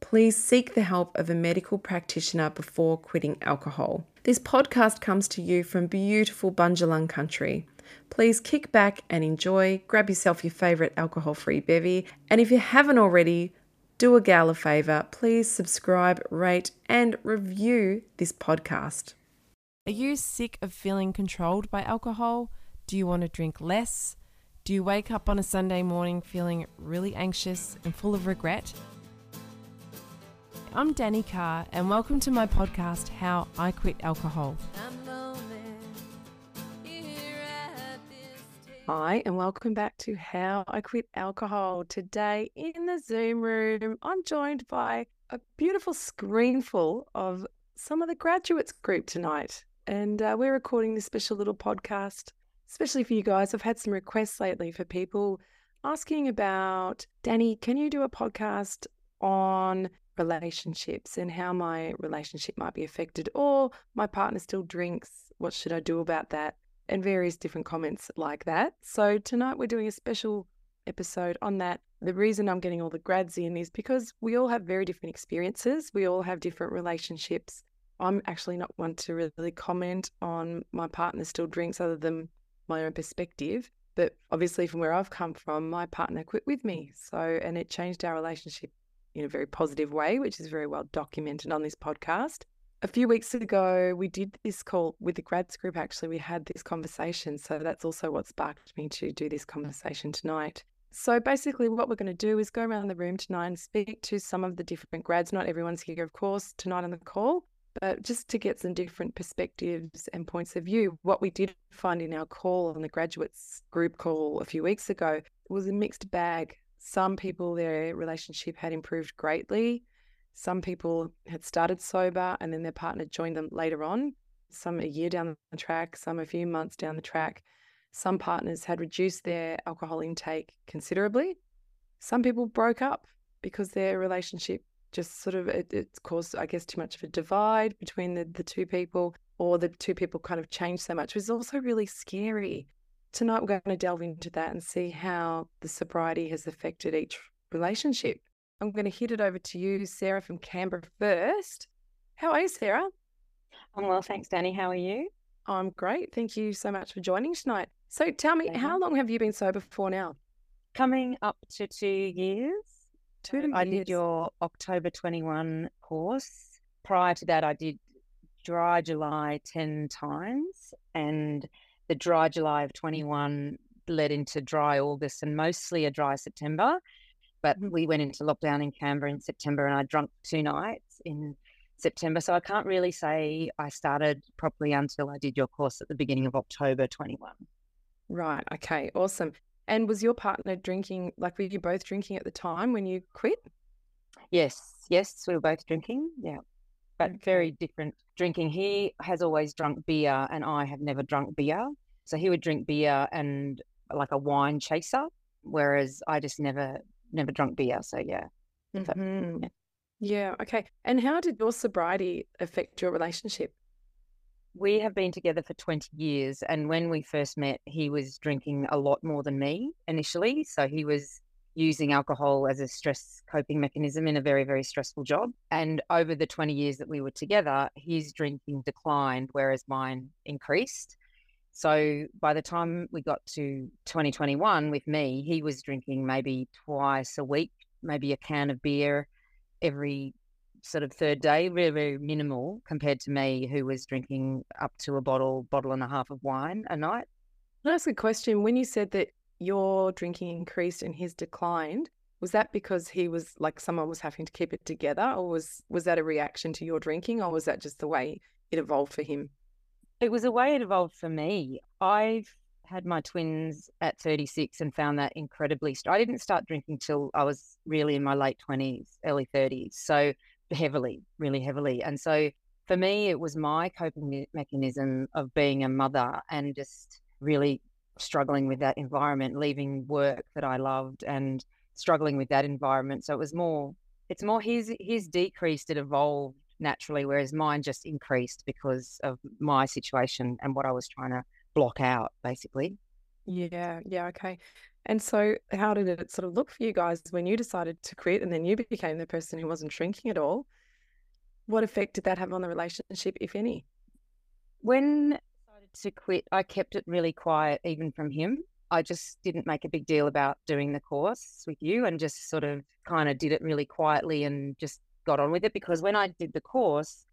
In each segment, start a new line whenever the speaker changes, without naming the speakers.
please seek the help of a medical practitioner before quitting alcohol. This podcast comes to you from beautiful Bundjalung country. Please kick back and enjoy, grab yourself your favourite alcohol free bevy, and if you haven't already, do a gal a favour, please subscribe, rate, and review this podcast.
Are you sick of feeling controlled by alcohol? Do you want to drink less? Do you wake up on a Sunday morning feeling really anxious and full of regret? I'm Danni Carr, and welcome to my podcast, How I Quit Alcohol.
Hi, and welcome back to How I Quit Alcohol. Today in the Zoom room, I'm joined by a beautiful screenful of some of the graduates group tonight. And uh, we're recording this special little podcast, especially for you guys. I've had some requests lately for people asking about Danni, can you do a podcast on relationships and how my relationship might be affected, or my partner still drinks? What should I do about that? and various different comments like that. So tonight we're doing a special episode on that. The reason I'm getting all the grads in is because we all have very different experiences. We all have different relationships. I'm actually not one to really comment on my partner still drinks other than my own perspective. But obviously, from where I've come from, my partner quit with me. So, and it changed our relationship in a very positive way, which is very well documented on this podcast a few weeks ago, we did this call with the grads group. Actually, we had this conversation. So that's also what sparked me to do this mm. conversation tonight. So basically, what we're going to do is go around the room tonight and speak to some of the different grads. Not everyone's here, of course, tonight on the call, but just to get some different perspectives and points of view. What we did find in our call on the graduates group call a few weeks ago was a mixed bag. Some people, their relationship had improved greatly some people had started sober and then their partner joined them later on, some a year down the track, some a few months down the track. Some partners had reduced their alcohol intake considerably. Some people broke up because their relationship just sort of it, it caused, I guess, too much of a divide between the, the two people, or the two people kind of changed so much, which is also really scary. Tonight, we're going to delve into that and see how the sobriety has affected each relationship. I'm going to hit it over to you, Sarah from Canberra first. How are you, Sarah?
I'm well, thanks, Danni. How are you?
I'm great. Thank you so much for joining tonight. So tell me, how long have you been sober for now?
Coming up to two years.
Two
I
years.
did your October 21 course. Prior to that, I did dry July 10 times, and the dry July of mm. 21 led into dry August and mostly a dry September. But mm. we went into lockdown in Canberra in September and I drunk two nights in September. So I can't really say I started properly until I did your course at the beginning of October 21.
Right. Okay. Awesome. And was your partner drinking, like, were you both drinking at the time when you quit?
Yes. yes, we were both drinking. Yeah. But
Okay.
very different drinking. He has always drunk beer and I have never drunk beer. So he would drink beer and like a wine chaser, whereas I just never never drunk beer. So yeah. So-
Mhm.
yeah.
Yeah. Okay. And how did your sobriety affect your relationship?
We have been together for 20 years. And when we first met, he was drinking a lot more than me initially. So he was using alcohol as a stress coping mechanism in a very, very stressful job. And over the 20 years that we were together, his drinking declined, whereas mine increased. So by the time we got to 2021 with me, he was drinking maybe twice a week, maybe a can of beer every sort of third day, very, very minimal compared to me, who was drinking up to a bottle, bottle and a half of wine a night.
Can I ask a question? When you said that your drinking increased and his declined, was that because he was like someone was having to keep it together, or was was that a reaction to your drinking, or was that just the way it evolved for him?
It was a way it evolved for me. I've had my twins at 36 and found that incredibly. St- I didn't start drinking till I was really in my late 20s, early 30s. So heavily, really heavily. And so for me, it was my coping me- mechanism of being a mother and just really struggling with that environment, leaving work that I loved and struggling with that environment. So it was more, it's more his his decreased, it evolved naturally, whereas mine just increased because of my situation and what I was trying to block out, basically.
Yeah, yeah, okay. And so, how did it sort of look for you guys when you decided to quit and then you became the person who wasn't drinking at all? What effect did that have on the relationship, if any?
When to quit, I kept it really quiet, even from him. I just didn't make a big deal about doing the course with you and just sort of kind of did it really quietly and just got on with it because when I did the course,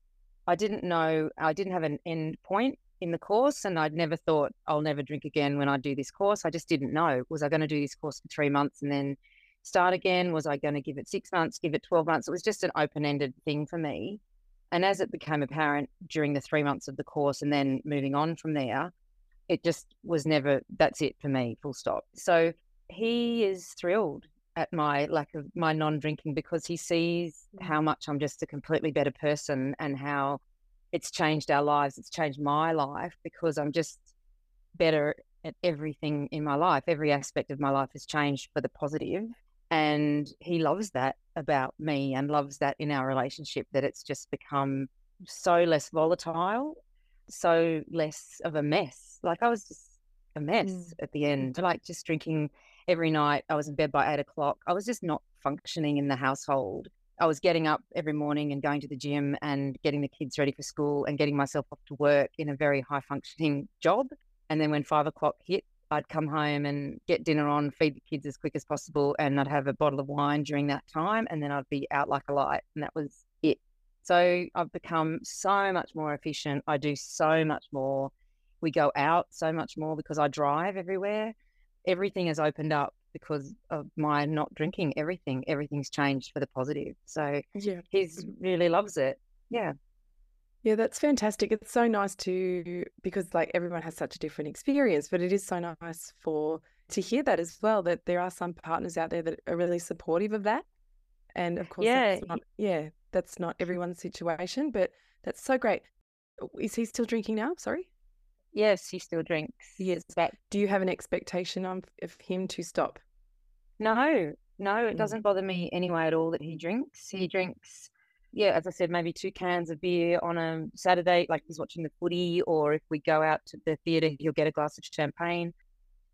I didn't know, I didn't have an end point in the course and I'd never thought I'll never drink again when I do this course. I just didn't know. Was I going to do this course for three months and then start again? Was I going to give it six months, give it 12 months? It was just an open ended thing for me. And as it became apparent during the three months of the course and then moving on from there, it just was never, that's it for me, full stop. So he is thrilled at my lack of my non drinking because he sees how mm. much I'm just a completely better person and how it's changed our lives. It's changed my life because I'm just better at everything in my life. Every aspect of my life has changed for the positive, And he loves that about me and loves that in our relationship that it's just become so less volatile, so less of a mess. Like I was just a mess
Mm.
at the end, like just drinking every night. I was in bed by eight o'clock. I was just not functioning in the household. I was getting up every morning and going to the gym and getting the kids ready for school and getting myself off to work in a very high functioning job. And then when five o'clock hit, I'd come home and get dinner on, feed the kids as quick as possible, and I'd have a bottle of wine during that time, and then I'd be out like a light, and that was it. So I've become so much more efficient. I do so much more. We go out so much more because I drive everywhere. Everything has opened up because of my not drinking. Everything, everything's changed for the positive. So
Yeah.
he's really loves it. Yeah.
Yeah, that's fantastic. It's so nice to because like everyone has such a different experience, but it is so nice for to hear that as well that there are some partners out there that are really supportive of that. And of course,
Yeah,
that's not, yeah, that's not everyone's situation, but that's so great. Is he still drinking now? Sorry.
Yes, he still drinks.
Yes.
But
Do you have an expectation of, of him to stop?
no, no, it
Mm.
doesn't bother me anyway at all that he drinks. He drinks, yeah, as I said, maybe two cans of beer on a Saturday, like he's watching the footy, or if we go out to the theatre, he'll get a glass of champagne.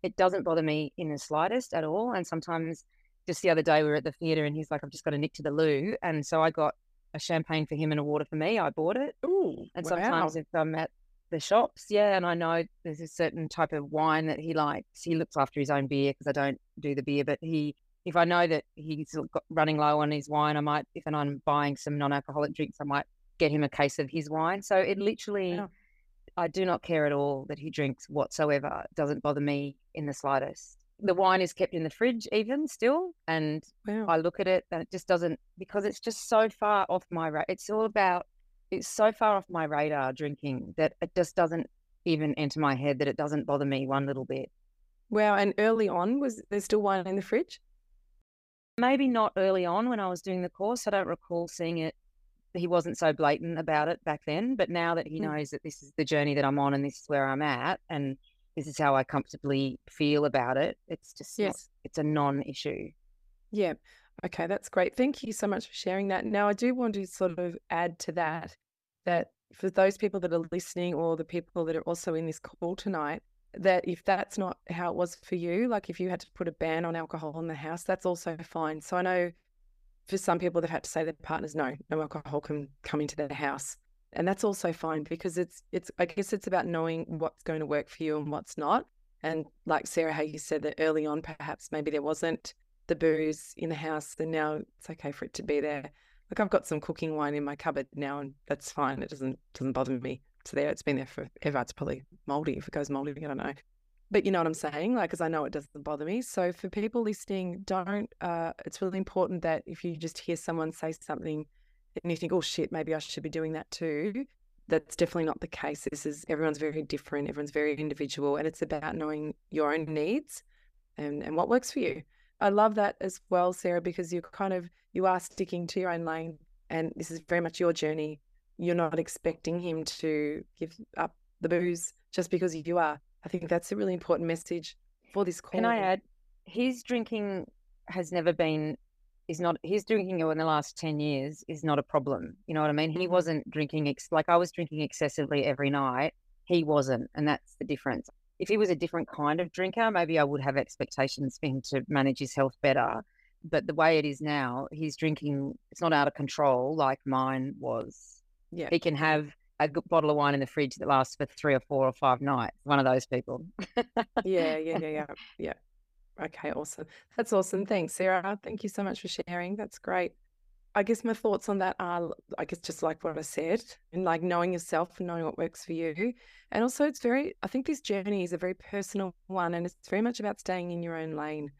It doesn't bother me in the slightest at all. And sometimes, just the other day, we were at the theatre and he's like, I've just got a nick to the loo. And so I got a champagne for him and a water for me. I bought it.
Oh,
And
wow.
sometimes if I'm at the shops, yeah, and I know there's a certain type of wine that he likes, he looks after his own beer because I don't do the beer. But he, if I know that he's running low on his wine, I might, if I'm buying some non-alcoholic drinks, I might get him a case of his wine. So it literally,
Wow.
I do not care at all that he drinks whatsoever. It doesn't bother me in the slightest. The wine is kept in the fridge even still, and
Wow.
I look at it and it just doesn't because it's just so far off my radar. It's all about it's so far off my radar drinking that it just doesn't even enter my head that it doesn't bother me one little bit.
Wow. And early on, was there still wine in the fridge?
Maybe not early on when I was doing the course. I don't recall seeing it. He wasn't so blatant about it back then. But now that he
Mm.
knows that this is the journey that I'm on and this is where I'm at and this is how I comfortably feel about it, it's just not,
Yes.
it's a non issue.
Yeah. Okay, that's great. Thank you so much for sharing that. Now, I do want to sort of add to that that for those people that are listening or the people that are also in this call tonight, that if that's not how it was for you, like if you had to put a ban on alcohol in the house, that's also fine. So I know for some people they've had to say their partners, no, no alcohol can come into their house. And that's also fine because it's it's I guess it's about knowing what's going to work for you and what's not. And like Sarah, how you said that early on, perhaps maybe there wasn't the booze in the house, and now it's okay for it to be there. Like I've got some cooking wine in my cupboard now, and that's fine. It doesn't doesn't bother me. It's there. It's been there forever. It's probably moldy. If it goes moldy, I don't know. But you know what I'm saying? Like, because I know it doesn't bother me. So for people listening, don't. Uh, it's really important that if you just hear someone say something, and you think, "Oh shit, maybe I should be doing that too." That's definitely not the case. This is everyone's very different. Everyone's very individual, and it's about knowing your own needs and and what works for you. I love that as well, Sarah, because you're kind of you are sticking to your own lane, and this is very much your journey. You're not expecting him to give up the booze just because you are. I think that's a really important message for this call.
Can I add? His drinking has never been is not his drinking in the last 10 years is not a problem. You know what I mean? He
Mhm.
wasn't drinking ex- like I was drinking excessively every night. He wasn't, and that's the difference. If he was a different kind of drinker, maybe I would have expectations for him to manage his health better. But the way it is now, he's drinking, it's not out of control like mine was.
Yeah.
He can have a good bottle of wine in the fridge that lasts for three or four or five nights. One of those people.
Yeah, yeah, yeah, yeah, yeah. Okay, awesome. That's awesome. Thanks, Sarah. Thank you so much for sharing. That's great. I guess my thoughts on that are, I guess, just like what I said, and like knowing yourself and knowing what works for you. And also, it's very, I think this journey is a very personal one, and it's very much about staying in your own lane.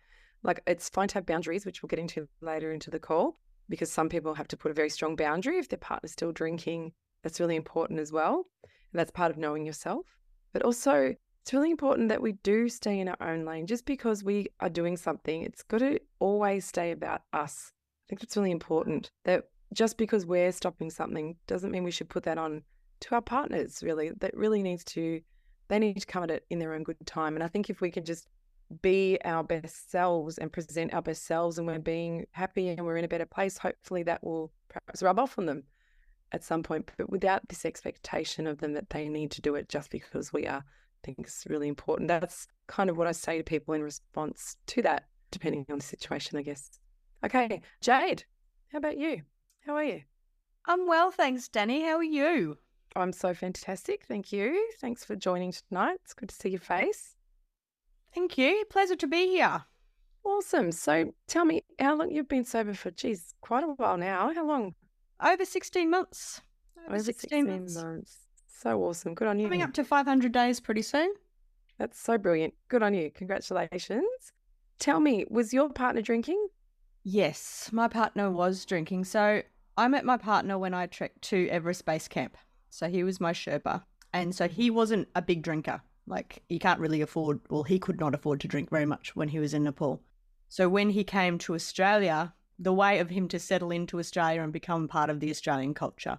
Like, it's fine to have boundaries, which we'll get into later into the call, because some people have to put a very strong boundary if their partner's still drinking. That's really important as well. And that's part of knowing yourself. But also, it's really important that we do stay in our own lane. Just because we are doing something, it's got to always stay about us. I think that's really important that just because we're stopping something doesn't mean we should put that on to our partners, really. That really needs to, they need to come at it in their own good time. And I think if we can just be our best selves and present our best selves and we're being happy and we're in a better place, hopefully that will perhaps rub off on them at some point, but without this expectation of them that they need to do it just because we are. I think it's really important. That's kind of what I say to people in response to that, depending on the situation, I guess. Okay, Jade, how about you? How are you?
I'm well, thanks, Danni. How are you?
I'm so fantastic. Thank you. Thanks for joining tonight. It's good to see your face.
Thank you. Pleasure to be here.
Awesome. So tell me how long you've been sober for, geez, quite a while now. How long?
Over 16 months. Over,
Over
16, months.
So awesome. Good on you.
Coming up to 500 days pretty soon.
That's so brilliant. Good on you. Congratulations. Tell me, was your partner drinking?
Yes, my partner was drinking. So I met my partner when I trekked to Everest Base Camp. So he was my Sherpa. And so he wasn't a big drinker. Like he can't really afford, well, he could not afford to drink very much when he was in Nepal. So when he came to Australia, the way of him to settle into Australia and become part of the Australian culture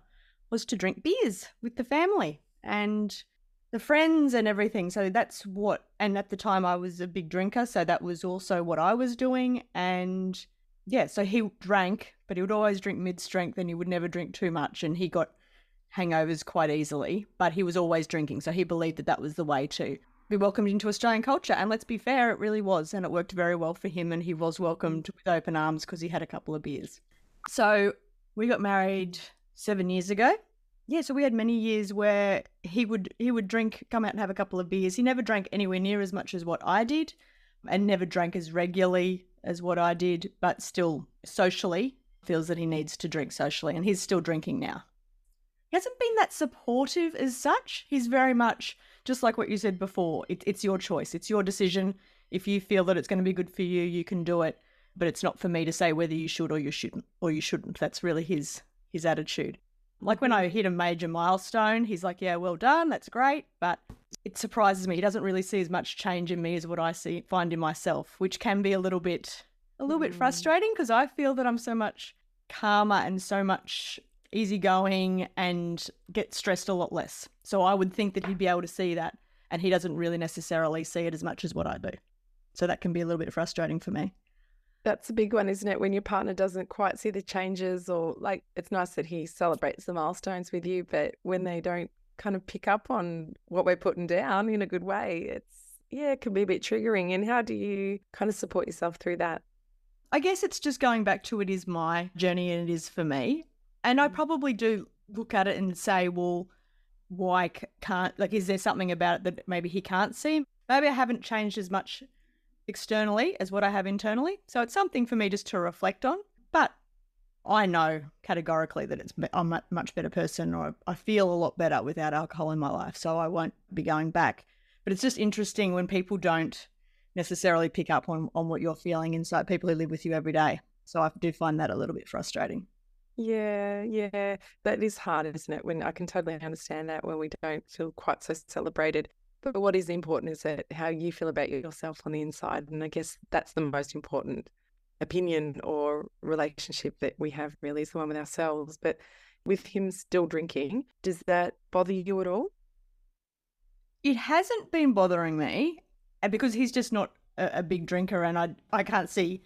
was to drink beers with the family and the friends and everything. So that's what, and at the time I was a big drinker. So that was also what I was doing. And yeah, so he drank, but he would always drink mid strength and he would never drink too much. And he got hangovers quite easily, but he was always drinking. So he believed that that was the way to be welcomed into Australian culture. And let's be fair, it really was. And it worked very well for him. And he was welcomed with open arms because he had a couple of beers. So we got married seven years ago. Yeah, so we had many years where he would he would drink, come out and have a couple of beers. He never drank anywhere near as much as what I did, and never drank as regularly as what I did, but still socially feels that he needs to drink socially, and he's still drinking now. He hasn't been that supportive as such. He's very much just like what you said before. It, it's your choice. It's your decision. If you feel that it's going to be good for you, you can do it. But it's not for me to say whether you should or you shouldn't or you shouldn't. That's really his his attitude. Like when I hit a major milestone, he's like, "Yeah, well done. That's great." But it surprises me. He doesn't really see as much change in me as what I see find in myself, which can be a little bit a little bit
Mm.
frustrating because I feel that I'm so much calmer and so much easygoing and get stressed a lot less. So I would think that he'd be able to see that, and he doesn't really necessarily see it as much as what I do. So that can be a little bit frustrating for me.
That's a big one, isn't it? When your partner doesn't quite see the changes, or like it's nice that he celebrates the milestones with you, but when they don't kind of pick up on what we're putting down in a good way, it's yeah, it can be a bit triggering. And how do you kind of support yourself through that?
I guess it's just going back to it is my journey and it is for me. And I mm. probably do look at it and say, well, why can't, like, is there something about it that maybe he can't see? Maybe I haven't changed as much externally as what I have internally. So it's something for me just to reflect on. But I know categorically that it's I'm a much better person or I feel a lot better without alcohol in my life. So I won't be going back. But it's just interesting when people don't necessarily pick up on, on what you're feeling inside people who live with you every day. So I do find that a little bit frustrating.
Yeah, yeah, that is hard, isn't it? When I can totally understand that when we don't feel quite so celebrated. But what is important is that how you feel about yourself on the inside. And I guess that's the most important opinion or relationship that we have, really, is the one with ourselves. But with him still drinking, does that bother you at all?
It hasn't been bothering me because he's just not a, a big drinker and I, I can't see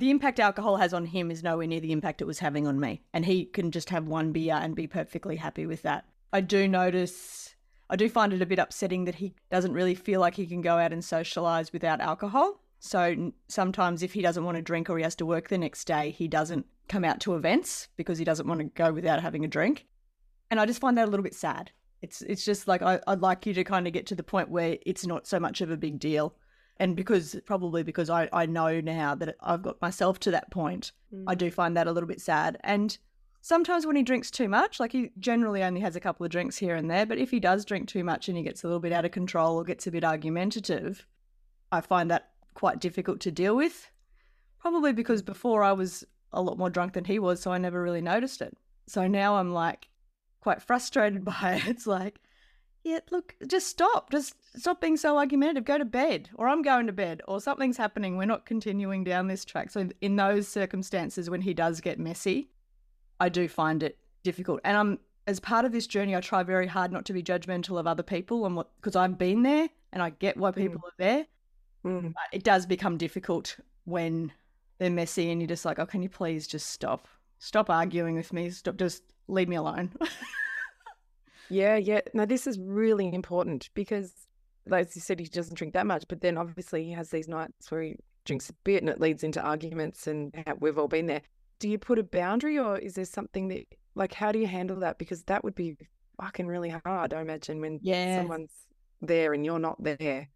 the impact alcohol has on him is nowhere near the impact it was having on me. And he can just have one beer and be perfectly happy with that. I do notice, I do find it a bit upsetting that he doesn't really feel like he can go out and socialize without alcohol. So sometimes if he doesn't want to drink or he has to work the next day, he doesn't come out to events because he doesn't want to go without having a drink. And I just find that a little bit sad. It's it's just like I, I'd like you to kind of get to the point where it's not so much of a big deal. And because probably because I, I know now that I've got myself to that point, I mm. do find that a little bit sad. And sometimes when he drinks too much, like he generally only has a couple of drinks here and there, but if he does drink too much and he gets a little bit out of control or gets a bit argumentative, I find that quite difficult to deal with. Probably because before I was a lot more drunk than he was, so I never really noticed it. So now I'm like quite frustrated by it. It's like, yeah, look, just stop. Just stop being so argumentative. Go to bed, or I'm going to bed, or something's happening. We're not continuing down this track. So, in those circumstances, when he does get messy, I do find it difficult. And I'm, as part of this journey, I try very hard not to be judgmental of other people and what, because I've been there and I get why people are there.
Mm.
But it does become difficult when they're messy and you're just like, oh, can you please just stop? Stop arguing with me. Stop, just leave me alone.
Yeah, yeah. Now this is really important because, like you said, he doesn't drink that much, but then obviously he has these nights where he drinks a bit and it leads into arguments, and we've all been there. Do you put a boundary or is there something that, like, how do you handle that? Because that would be fucking really hard, I imagine, when
Yeah.
someone's there and you're not there.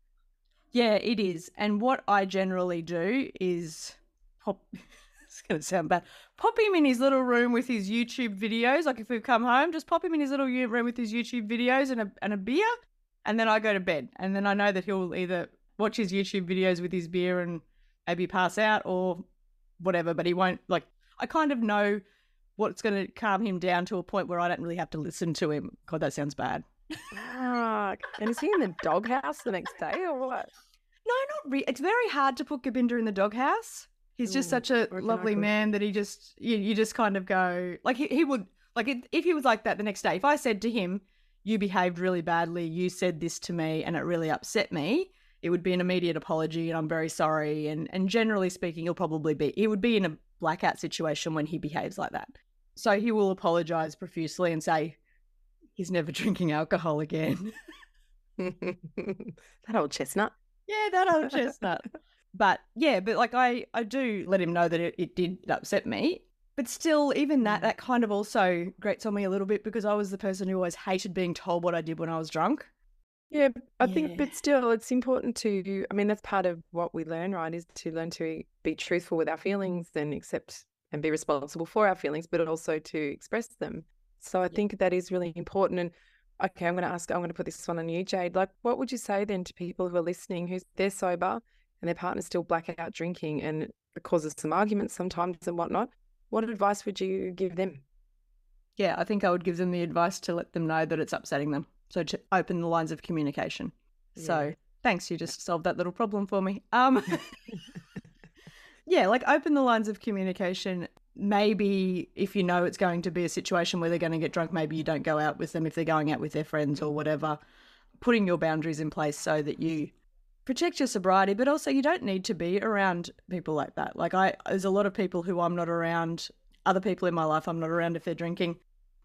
Yeah, it is. And what I generally do is pop. it's going to sound bad. Pop him in his little room with his YouTube videos. Like if we come home, just pop him in his little room with his YouTube videos and a and a beer, and then I go to bed. And then I know that he'll either watch his YouTube videos with his beer and maybe pass out or whatever. But he won't like. I kind of know what's going to calm him down to a point where I don't really have to listen to him. God, that sounds bad.
And is he in the doghouse the next day or what?
No, not really. It's very hard to put Gobinder in the doghouse. He's just
Ooh,
such a lovely man that he just you, you just kind of go like he, he would like if he was like that the next day. If I said to him, "You behaved really badly. You said this to me, and it really upset me," it would be an immediate apology, and I'm very sorry. And and generally speaking, he'll probably be he would be in a blackout situation when he behaves like that. So he will apologize profusely and say he's never drinking alcohol again.
that old chestnut.
Yeah, that old chestnut. But yeah, but like I, I do let him know that it, it did upset me. But still, even that, mm. that kind of also grates on me a little bit because I was the person who always hated being told what I did when I was drunk.
Yeah, I think,
Yeah.
but still, it's important to, I mean, that's part of what we learn, right? Is to learn to be truthful with our feelings and accept and be responsible for our feelings, but also to express them. So I think that is really important. And okay, I'm going to ask, I'm going to put this one on you, Jade. Like, what would you say then to people who are listening who's they're sober and their partner's still blackout drinking and it causes some arguments sometimes and whatnot? What advice would you give them?
Yeah, I think I would give them the advice to let them know that it's upsetting them. So to open the lines of communication. So thanks, you just solved that little problem for me. Um, yeah, like open the lines of communication. Maybe if you know it's going to be a situation where they're going to get drunk, maybe you don't go out with them if they're going out with their friends or whatever. Putting your boundaries in place so that you protect your sobriety, but also you don't need to be around people like that. Like I, there's a lot of people who I'm not around. Other people in my life I'm not around if they're drinking.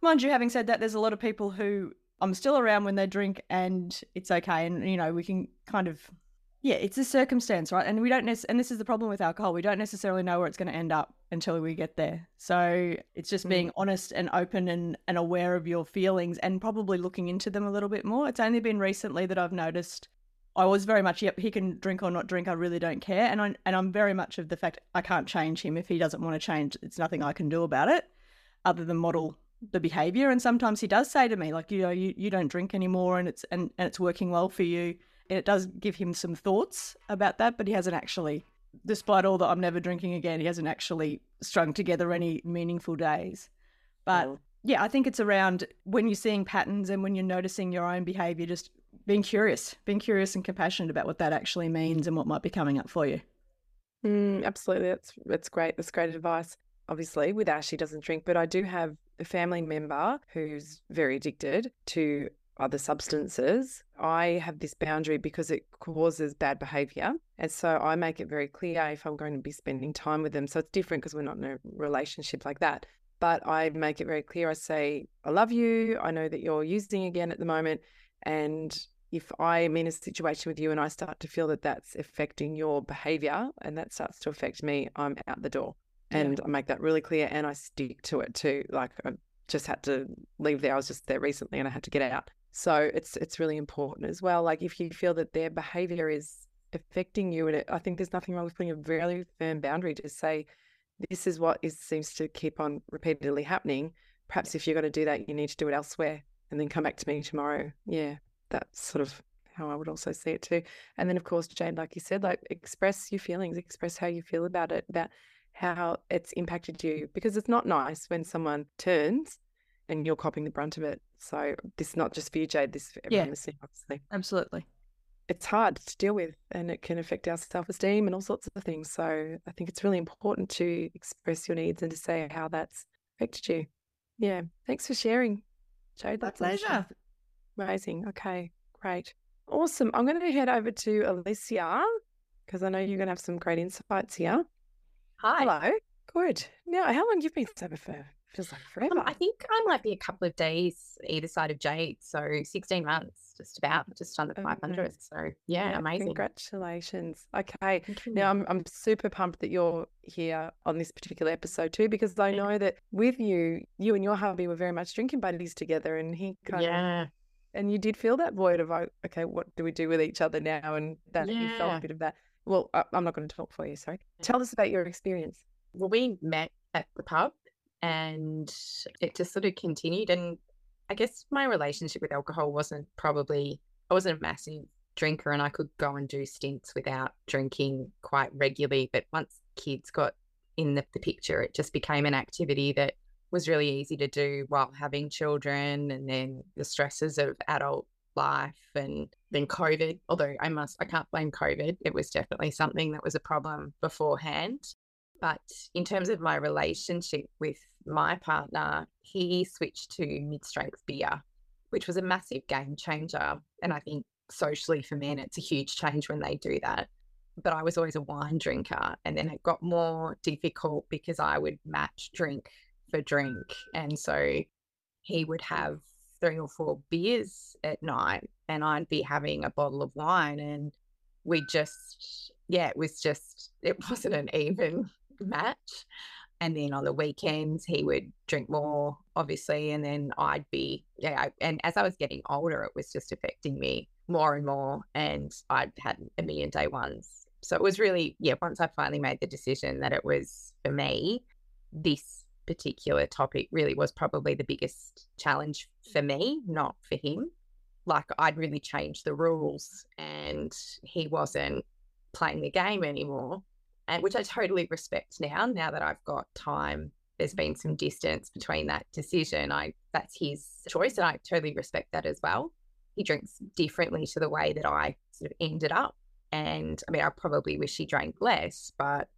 Mind you, having said that, there's a lot of people who I'm still around when they drink, and it's okay. And you know, we can kind of yeah, it's a circumstance, right? And we don't, nec- and this is the problem with alcohol. We don't necessarily know where it's going to end up until we get there. So it's just being mm. honest and open and, and aware of your feelings and probably looking into them a little bit more. It's only been recently that I've noticed I was very much, yep, he can drink or not drink. I really don't care. And I and I'm very much of the fact I can't change him if he doesn't want to change. It's nothing I can do about it, other than model the behavior. And sometimes he does say to me, like, you know, you, you don't drink anymore, and it's and, and it's working well for you And it does give him some thoughts about that, but he hasn't actually, despite all that I'm never drinking again, he hasn't actually strung together any meaningful days. But mm. yeah, I think it's around when you're seeing patterns and when you're noticing your own behavior, just being curious, being curious and compassionate about what that actually means and what might be coming up for you.
Mm, absolutely. That's, that's great. That's great advice. Obviously, with Ash, doesn't drink, but I do have a family member who's very addicted to other substances, I have this boundary because it causes bad behavior. And so I make it very clear if I'm going to be spending time with them. So it's different because we're not in a relationship like that. But I make it very clear. I say, I love you. I know that you're using again at the moment. And if I'm in a situation with you and I start to feel that that's affecting your behavior and that starts to affect me, I'm out the door. And yeah. I make that really clear and I stick to it too. Like I just had to leave there. I was just there recently and I had to get out. So it's it's really important as well. Like if you feel that their behavior is affecting you, and it, I think there's nothing wrong with putting a very firm boundary to say, this is what is seems to keep on repeatedly happening. Perhaps if you're going to do that, you need to do it elsewhere, and then come back to me tomorrow. Yeah, that's sort of how I would also see it too. And then of course, Jane, like you said, like express your feelings, express how you feel about it, about how it's impacted you, because it's not nice when someone turns and you're copying the brunt of it. So this is not just for you, Jade. This is for everyone yeah, listening, obviously.
Absolutely.
It's hard to deal with, and it can affect our self-esteem and all sorts of things. So I think it's really important to express your needs and to say how that's affected you. Yeah. Thanks for sharing, Jade.
That's My pleasure.
Amazing. Okay. Great. Awesome. I'm going to head over to Alicia because I know you're going to have some great insights here.
Hi.
Hello. Good. Now, how long have you been sober for? Feels like forever.
Um, I think I might be a couple of days either side of Jade. So 16 months, just about, just under 500. So yeah, yeah, amazing.
Congratulations. Okay. Now I'm, I'm super pumped that you're here on this particular episode too, because I know that with you, you and your hubby were very much drinking buddies together and he kind
yeah.
of, and you did feel that void of, okay, what do we do with each other now? And that yeah. you felt a bit of that. Well, I'm not going to talk for you. Sorry. Tell us about your experience.
Well, we met at the pub and it just sort of continued. And I guess my relationship with alcohol wasn't probably, I wasn't a massive drinker and I could go and do stints without drinking quite regularly. But once kids got in the, the picture, it just became an activity that was really easy to do while having children and then the stresses of adult life and then COVID. Although I must, I can't blame COVID. It was definitely something that was a problem beforehand. But in terms of my relationship with my partner, he switched to mid strength beer, which was a massive game changer. And I think socially for men, it's a huge change when they do that. But I was always a wine drinker. And then it got more difficult because I would match drink for drink. And so he would have three or four beers at night and I'd be having a bottle of wine. And we just, yeah, it was just, it wasn't an even match. And then on the weekends, he would drink more, obviously. And then I'd be, yeah. I, and as I was getting older, it was just affecting me more and more. And I'd had a million day ones. So it was really, yeah, once I finally made the decision that it was for me, this particular topic really was probably the biggest challenge for me, not for him. Like I'd really changed the rules and he wasn't playing the game anymore and which I totally respect now. Now that I've got time, there's been some distance between that decision. I that's his choice, and I totally respect that as well. He drinks differently to the way that I sort of ended up, and I mean, I probably wish he drank less, but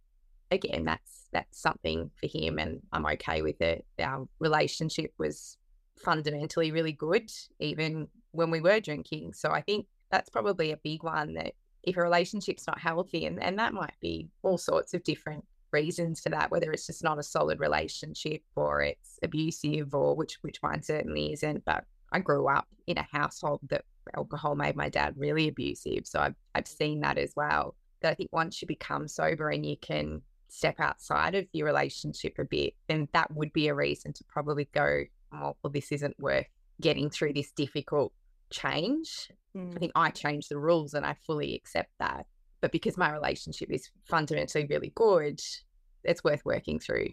again, that's that's something for him, and I'm okay with it. Our relationship was fundamentally really good, even when we were drinking. So I think that's probably a big one that if a relationship's not healthy, and, and that might be all sorts of different reasons for that, whether it's just not a solid relationship or it's abusive or which which mine certainly isn't. But I grew up in a household that alcohol made my dad really abusive. So I've I've seen that as well. That I think once you become sober and you can step outside of your relationship a bit, then that would be a reason to probably go, oh, well, this isn't worth getting through this difficult change. Mm. I think I changed the rules and I fully accept that. But because my relationship is fundamentally really good, it's worth working through.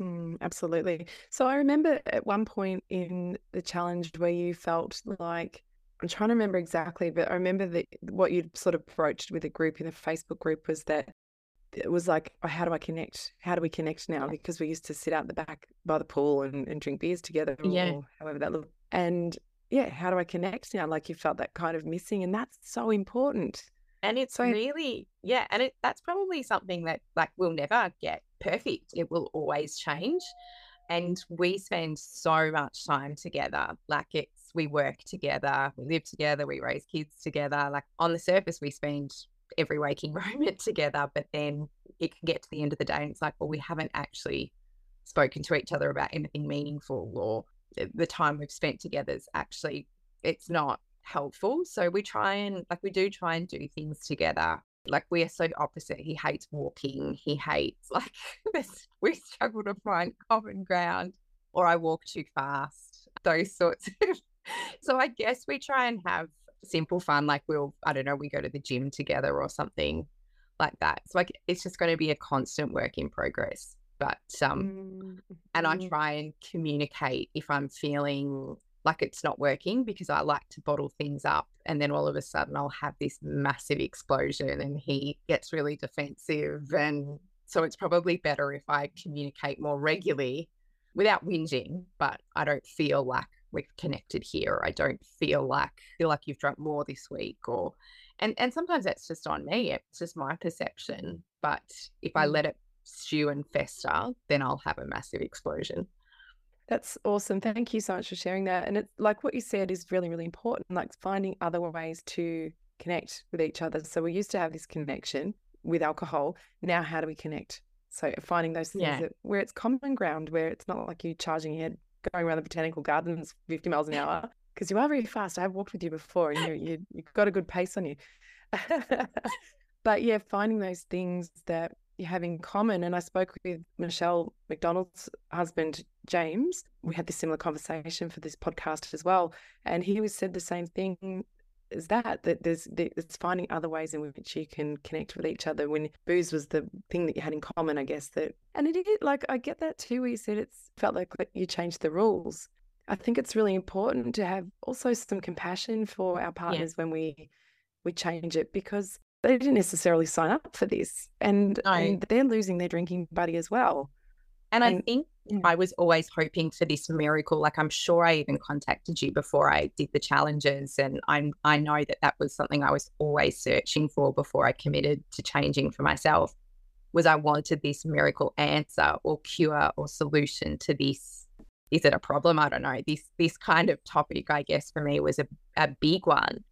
Mm, absolutely. So I remember at one point in the challenge where you felt like I'm trying to remember exactly, but I remember that what you'd sort of approached with a group in the Facebook group was that it was like, oh, how do I connect? How do we connect now? Because we used to sit out the back by the pool and, and drink beers together,
yeah.
or however that looked. And yeah, how do I connect now? Like you felt that kind of missing, and that's so important.
And it's so, really, yeah, and it that's probably something that like we'll never get perfect. It will always change. And we spend so much time together. Like it's we work together, we live together, we raise kids together. Like on the surface, we spend every waking moment together, but then it can get to the end of the day and it's like, well, we haven't actually spoken to each other about anything meaningful or the time we've spent together is actually it's not helpful. So we try and like we do try and do things together. Like we are so opposite. He hates walking. He hates like. We struggle to find common ground, or I walk too fast. Those sorts of. so I guess we try and have simple fun. Like we'll I don't know we go to the gym together or something like that. So like it's just going to be a constant work in progress but um mm-hmm. and I try and communicate if I'm feeling like it's not working because I like to bottle things up and then all of a sudden I'll have this massive explosion and he gets really defensive and so it's probably better if I communicate more regularly without whinging but I don't feel like we've connected here I don't feel like feel like you've drunk more this week or and and sometimes that's just on me it's just my perception but if I mm. let it stew and fester, then I'll have a massive explosion.
That's awesome. Thank you so much for sharing that. And it's like what you said is really, really important, like finding other ways to connect with each other. So we used to have this connection with alcohol. Now, how do we connect? So finding those things yeah. that, where it's common ground, where it's not like you charging your head, going around the botanical gardens 50 miles an hour, because you are very fast. I've walked with you before and you, you, you've got a good pace on you. but yeah, finding those things that have in common. And I spoke with Michelle McDonald's husband, James. We had this similar conversation for this podcast as well. And he was said the same thing as that, that there's it's finding other ways in which you can connect with each other when booze was the thing that you had in common, I guess that and it is like I get that too where you said it's felt like you changed the rules. I think it's really important to have also some compassion for our partners yeah. when we we change it because they didn't necessarily sign up for this and, no. and they're losing their drinking buddy as well.
And, and I think yeah. I was always hoping for this miracle. Like I'm sure I even contacted you before I did the challenges, and I I know that that was something I was always searching for before I committed to changing for myself. Was I wanted this miracle answer or cure or solution to this? Is it a problem? I don't know. This this kind of topic, I guess, for me was a, a big one.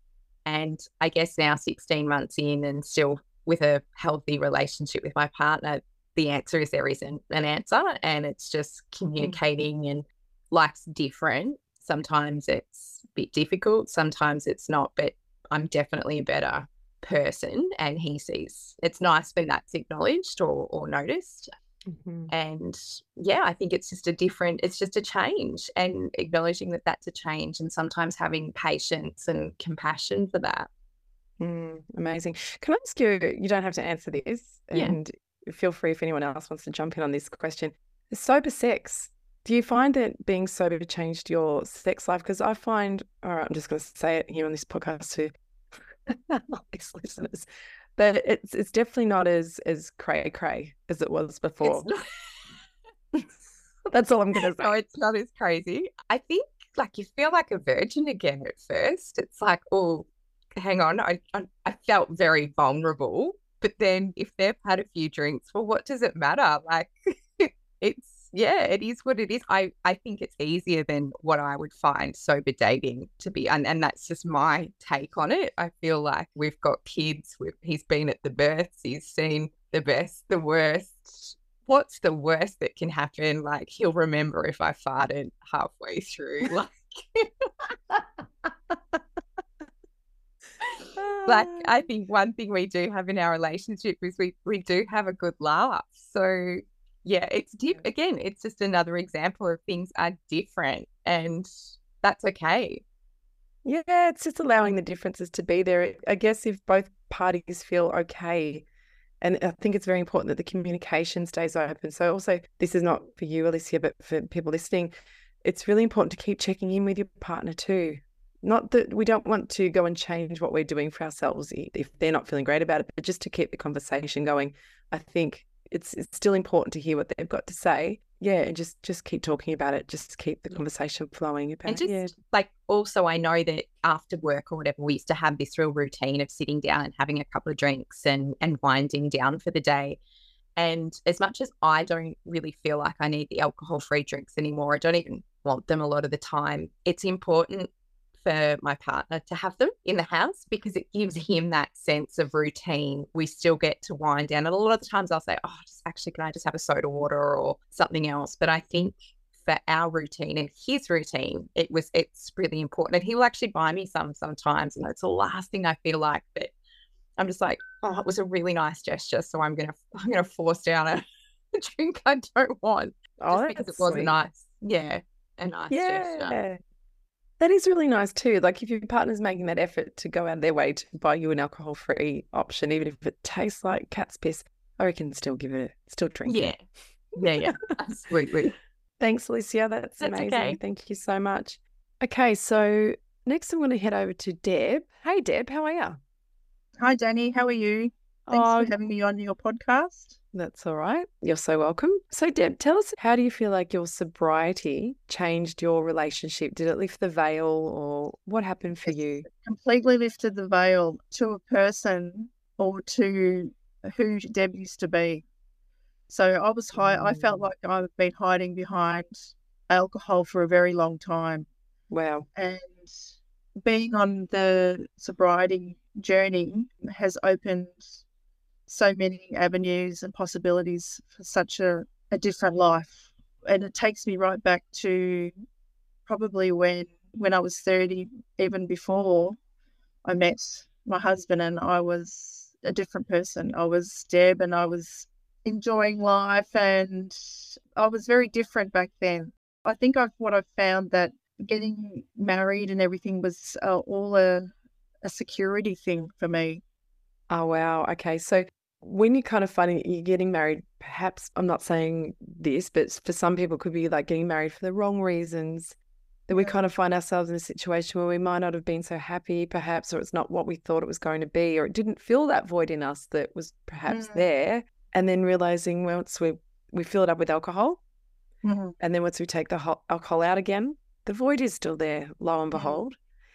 And I guess now, 16 months in and still with a healthy relationship with my partner, the answer is there isn't an answer. And it's just mm-hmm. communicating and life's different. Sometimes it's a bit difficult, sometimes it's not, but I'm definitely a better person. And he sees it's nice when that's acknowledged or, or noticed. Mm-hmm. And yeah, I think it's just a different, it's just a change and acknowledging that that's a change and sometimes having patience and compassion for that.
Mm, amazing. Can I ask you, you don't have to answer this, yeah. and feel free if anyone else wants to jump in on this question. Sober sex. Do you find that being sober changed your sex life? Because I find, all right, I'm just going to say it here on this podcast to all these listeners but it's it's definitely not as as cray cray as it was before. That's all I'm gonna say.
No, it's not as crazy. I think like you feel like a virgin again at first. It's like, oh, hang on, I I, I felt very vulnerable But then if they've had a few drinks, well, what does it matter? Like it's yeah, it is what it is. I, I think it's easier than what I would find sober dating to be. And, and that's just my take on it. I feel like we've got kids, we've, he's been at the births, he's seen the best, the worst. What's the worst that can happen? Like, he'll remember if I farted halfway through. Like, like ah. I think one thing we do have in our relationship is we, we do have a good laugh. So yeah, it's deep. Again, it's just another example of things are different and that's okay.
Yeah, it's just allowing the differences to be there. I guess if both parties feel okay, and I think it's very important that the communication stays open. So, also, this is not for you, Alicia, but for people listening, it's really important to keep checking in with your partner too. Not that we don't want to go and change what we're doing for ourselves if they're not feeling great about it, but just to keep the conversation going. I think it's it's still important to hear what they've got to say. Yeah, and just just keep talking about it. Just keep the conversation flowing about
and just
yeah.
like also I know that after work or whatever, we used to have this real routine of sitting down and having a couple of drinks and and winding down for the day. And as much as I don't really feel like I need the alcohol free drinks anymore, I don't even want them a lot of the time. It's important for my partner to have them in the house because it gives him that sense of routine. We still get to wind down. And a lot of the times I'll say, oh, just actually, can I just have a soda water or something else? But I think for our routine and his routine, it was, it's really important. And he will actually buy me some sometimes. And it's the last thing I feel like, but I'm just like, oh, it was a really nice gesture. So I'm going to, I'm going to force down a, drink I don't want. Oh, because it was sweet. nice. Yeah. A nice yeah. gesture.
That is really nice too. Like if your partner's making that effort to go out of their way to buy you an alcohol free option, even if it tastes like cat's piss, I reckon still give it, still drink
yeah.
it.
Yeah, yeah, absolutely.
Thanks, Alicia. That's, That's amazing. Okay. Thank you so much. Okay, so next I'm going to head over to Deb. Hey, Deb, how are you?
Hi, Danni. How are you? Thanks oh, for having me on your podcast.
That's all right. You're so welcome. So, Deb, tell us how do you feel like your sobriety changed your relationship? Did it lift the veil or what happened for you?
Completely lifted the veil to a person or to who Deb used to be. So I was high, I felt mm. like I've been hiding behind alcohol for a very long time.
Wow.
And being on the sobriety journey has opened so many avenues and possibilities for such a, a different life. And it takes me right back to probably when when I was 30, even before I met my husband and I was a different person. I was Deb and I was enjoying life and I was very different back then. I think I've what I've found that getting married and everything was uh, all a, a security thing for me.
Oh wow. Okay. So when you're kind of finding you're getting married, perhaps I'm not saying this, but for some people, could be like getting married for the wrong reasons. That we kind of find ourselves in a situation where we might not have been so happy, perhaps, or it's not what we thought it was going to be, or it didn't fill that void in us that was perhaps mm. there. And then realizing once we we fill it up with alcohol, mm-hmm. and then once we take the ho- alcohol out again, the void is still there. Lo and mm-hmm.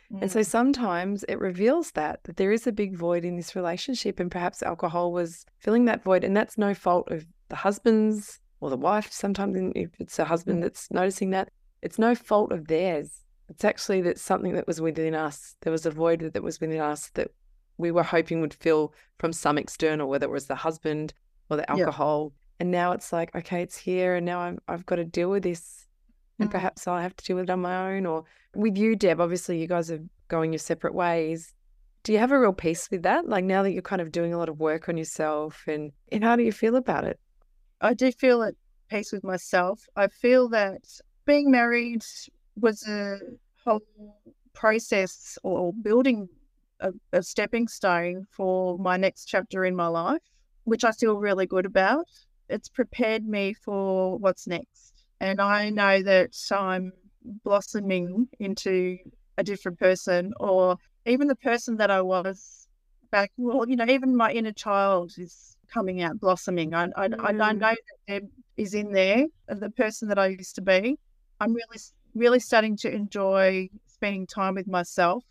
Behold, and so mm. sometimes it reveals that that there is a big void in this relationship and perhaps alcohol was filling that void and that's no fault of the husband's or the wife sometimes if it's a husband mm. that's noticing that it's no fault of theirs. It's actually that something that was within us. There was a void that was within us that we were hoping would fill from some external, whether it was the husband or the alcohol. Yeah. And now it's like, okay, it's here, and now I'm, I've got to deal with this and mm. perhaps I'll have to deal with it on my own. Or with you, Deb, obviously you guys are going your separate ways. Do you have a real peace with that? Like now that you're kind of doing a lot of work on yourself, and, and how do you feel about it?
I do feel at peace with myself. I feel that being married was a whole process or building a, a stepping stone for my next chapter in my life, which I feel really good about. It's prepared me for what's next and I know that I'm blossoming into a different person, or even the person that I was back. Well, you know, even my inner child is coming out, blossoming. I, I, mm. I know that Deb is in there, the person that I used to be. I'm really, really starting to enjoy spending time with myself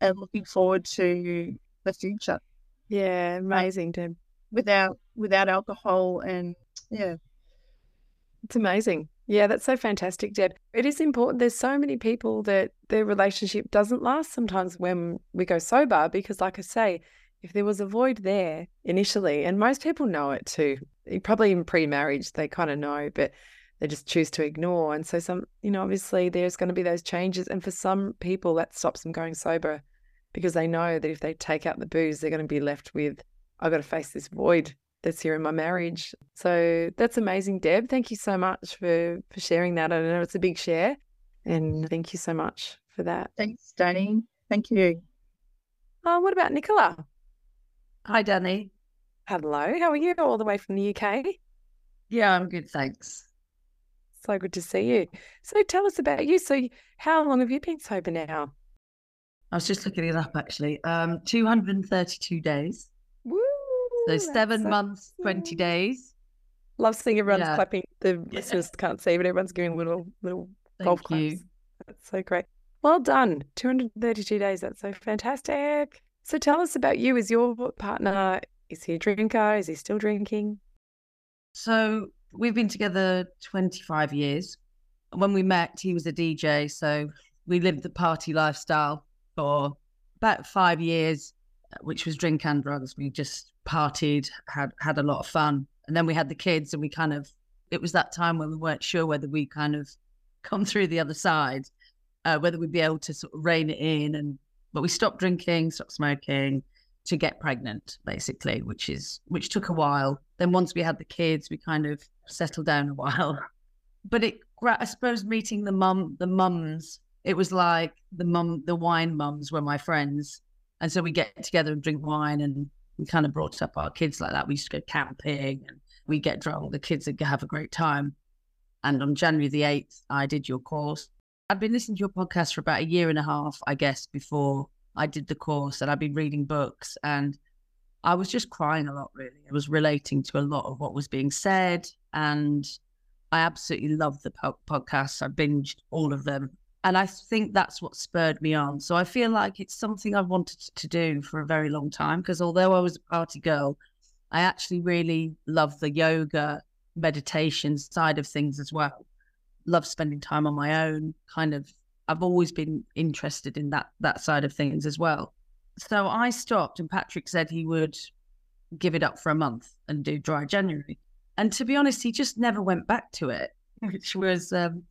and looking forward to the future.
Yeah, amazing, Deb.
without without alcohol and yeah.
It's amazing. Yeah, that's so fantastic, Deb. It is important. There's so many people that their relationship doesn't last sometimes when we go sober because, like I say, if there was a void there initially, and most people know it too, probably in pre marriage, they kind of know, but they just choose to ignore. And so, some, you know, obviously there's going to be those changes. And for some people, that stops them going sober because they know that if they take out the booze, they're going to be left with, I've got to face this void that's here in my marriage. So that's amazing, Deb. Thank you so much for for sharing that. I know it's a big share, and thank you so much for that.
Thanks, Danni. Thank you.
Oh, what about Nicola?
Hi, Danni.
Hello. How are you? All the way from the UK.
Yeah, I'm good, thanks.
So good to see you. So tell us about you. So how long have you been sober now?
I was just looking it up actually. Um, 232 days.
Woo!
So oh, seven so months, cool. 20 days.
Love seeing everyone's yeah. clapping. The yeah. listeners can't see, but everyone's giving little little
Thank
golf
you.
claps. That's so great. Well done. 232 days. That's so fantastic. So tell us about you. Is your partner, is he a drinker? Is he still drinking?
So we've been together 25 years. When we met, he was a DJ. So we lived the party lifestyle for about five years, which was drink and drugs. We just partied, had had a lot of fun, and then we had the kids, and we kind of it was that time when we weren't sure whether we kind of come through the other side, uh, whether we'd be able to sort of rein it in, and but we stopped drinking, stopped smoking to get pregnant, basically, which is which took a while. Then once we had the kids, we kind of settled down a while. But it, I suppose, meeting the mum, the mums, it was like the mum, the wine mums were my friends, and so we get together and drink wine and we kind of brought up our kids like that. We used to go camping and we get drunk. The kids would have a great time. And on January the 8th, I did your course. I'd been listening to your podcast for about a year and a half, I guess, before I did the course. And I'd been reading books and I was just crying a lot, really. I was relating to a lot of what was being said. And I absolutely loved the po-. I binged all of them and I think that's what spurred me on. So I feel like it's something I've wanted to do for a very long time because although I was a party girl, I actually really love the yoga meditation side of things as well. Love spending time on my own, kind of I've always been interested in that that side of things as well. So I stopped and Patrick said he would give it up for a month and do dry January. And to be honest, he just never went back to it, which was um,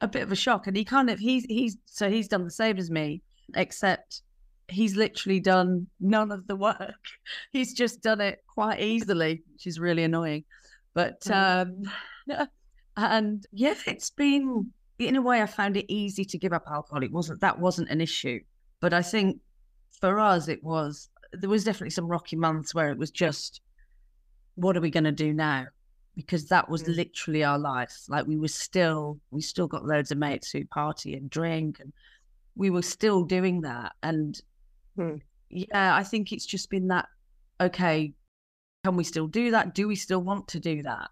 a bit of a shock. And he kind of he's he's so he's done the same as me, except he's literally done none of the work. He's just done it quite easily, which is really annoying. But mm. um and yeah, it's been in a way I found it easy to give up alcohol. It wasn't that wasn't an issue. But I think for us it was there was definitely some rocky months where it was just what are we going to do now? Because that was mm. literally our life. Like we were still, we still got loads of mates who party and drink, and we were still doing that. And mm. yeah, I think it's just been that. Okay, can we still do that? Do we still want to do that?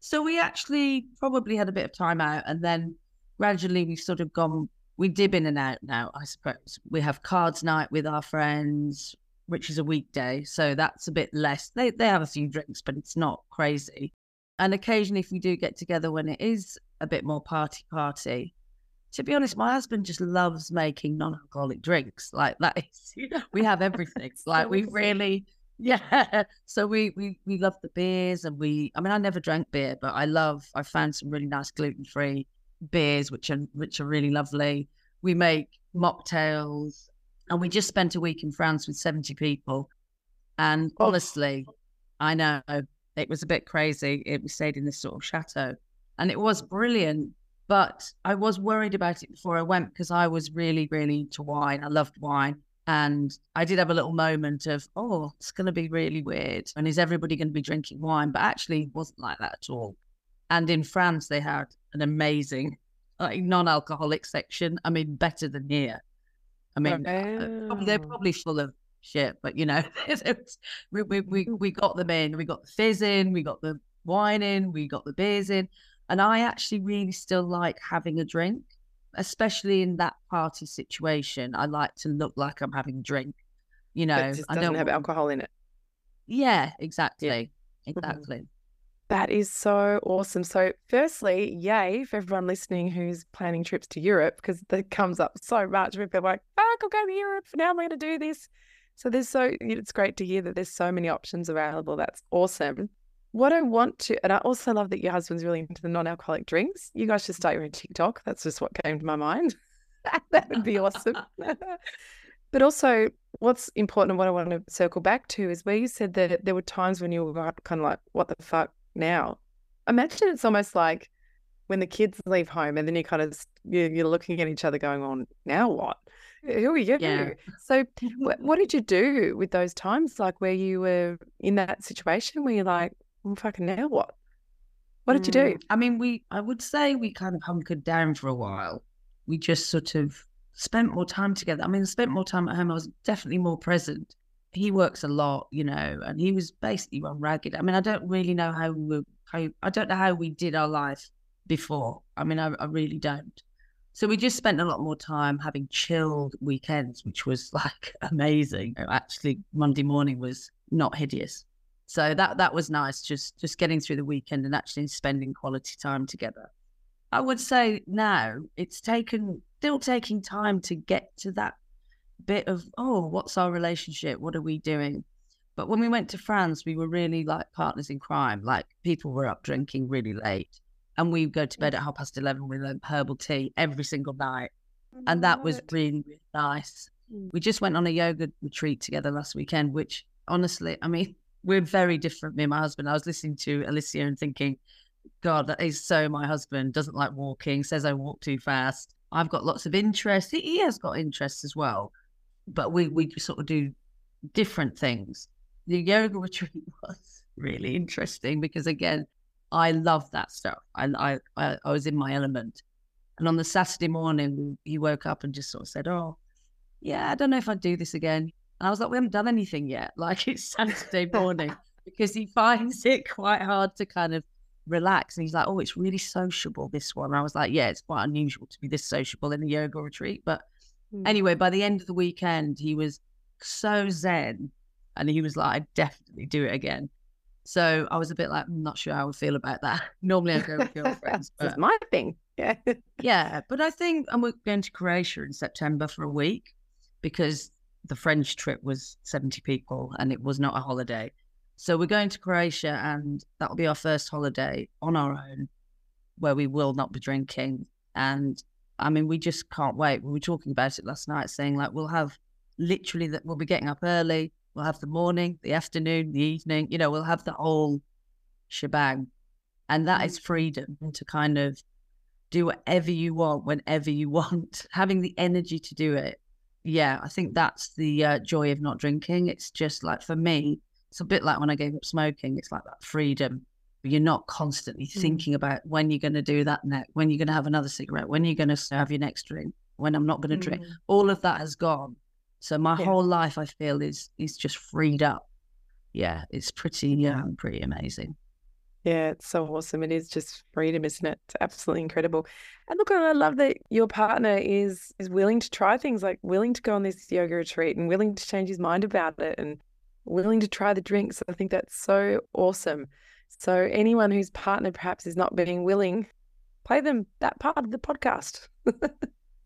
So we actually probably had a bit of time out, and then gradually we've sort of gone. We dip in and out now, I suppose. We have cards night with our friends, which is a weekday, so that's a bit less. They they have a few drinks, but it's not crazy. And occasionally, if we do get together when it is a bit more party party, to be honest, my husband just loves making non-alcoholic drinks. Like that is, we have everything. like we really, yeah. So we we we love the beers, and we. I mean, I never drank beer, but I love. I found some really nice gluten-free beers, which are which are really lovely. We make mocktails, and we just spent a week in France with seventy people. And oh. honestly, I know it was a bit crazy. It we stayed in this sort of chateau, and it was brilliant. But I was worried about it before I went because I was really, really into wine. I loved wine. And I did have a little moment of, oh, it's going to be really weird. And is everybody going to be drinking wine? But actually, it wasn't like that at all. And in France, they had an amazing like, non alcoholic section. I mean, better than here. I mean, uh, probably, they're probably full of shit, but you know, we, we, we, we got them in. We got the fizz in, we got the wine in, we got the beers in. And I actually really still like having a drink, especially in that party situation. I like to look like I'm having a drink. You know,
I don't have alcohol in it.
Yeah, exactly.
Mm-hmm.
Exactly.
That is so awesome. So, firstly, yay for everyone listening who's planning trips to Europe because that comes up so much. People are like, "Fuck, I'll go to Europe. Now I'm going to do this." So, there's so it's great to hear that there's so many options available. That's awesome. What I want to, and I also love that your husband's really into the non-alcoholic drinks. You guys should start your own TikTok. That's just what came to my mind. that would be awesome. but also, what's important and what I want to circle back to is where you said that there were times when you were kind of like, "What the fuck." now. Imagine it's almost like when the kids leave home and then you kind of you're looking at each other going on now what who are you yeah. so what, what did you do with those times like where you were in that situation where you're like well, fucking now what what did you do
Mm, I mean, we, I would say we kind of hunkered down for a while. We just sort of spent more time together. I mean, I spent more time at home. I was definitely more present. He works a lot, you know, and he was basically run ragged. I mean, I don't really know how we, how, I don't know how we did our life before. I mean, I, I really don't. So we just spent a lot more time having chilled weekends, which was like amazing. Oh, actually, Monday morning was not hideous. So that that was nice, just just getting through the weekend and actually spending quality time together. I would say now it's taken still taking time to get to that bit of oh, what's our relationship? What are we doing? But when we went to France, we were really like partners in crime. Like people were up drinking really late, and we go to bed at half past eleven with um, herbal tea every single night, and that was really, really nice. We just went on a yoga retreat together last weekend, which honestly, I mean, we're very different. Me and my husband. I was listening to Alicia and thinking, God, that is so my husband. Doesn't like walking. Says I walk too fast. I've got lots of interests. He, he has got interests as well, but we we sort of do different things. The yoga retreat was really interesting because again, I love that stuff. I I I, I was in my element. And on the Saturday morning, he woke up and just sort of said, "Oh, yeah, I don't know if I'd do this again." And I was like, "We haven't done anything yet. Like it's Saturday morning." because he finds it quite hard to kind of relax. And he's like, oh, it's really sociable, this one. And I was like, yeah, it's quite unusual to be this sociable in a yoga retreat. But
Hmm.
anyway, by the end of the weekend, he was so zen. And he was like, I'd definitely do it again. So I was a bit like, I'm not sure how I would feel about that. Normally I go with girlfriends. But
my thing. Yeah.
yeah, but I think and we're going to Croatia in September for a week because the French trip was 70 people and it was not a holiday. So we're going to Croatia and that'll be our first holiday on our own where we will not be drinking. And I mean, we just can't wait. We were talking about it last night, saying like we'll have literally that we'll be getting up early, we'll have the morning, the afternoon, the evening, you know, we'll have the whole shebang. And that is freedom to kind of do whatever you want whenever you want, having the energy to do it. Yeah, I think that's the uh, joy of not drinking. It's just like for me, it's a bit like when I gave up smoking. It's like that freedom. You're not constantly thinking about when you're going to do that next, when you're going to have another cigarette, when you're going to have your next drink, when I'm not going to drink.
Mm.
All of that has gone. So my
Yeah.
whole life, I feel, is is just freed up. Yeah, it's pretty um, pretty amazing.
Yeah, it's so awesome. It is just freedom, isn't it? It's absolutely incredible. And look, I love that your partner is is willing to try things like willing to go on this yoga retreat and willing to change his mind about it and willing to try the drinks. I think that's so awesome. So anyone whose partner perhaps is not being willing, play them that part of the podcast.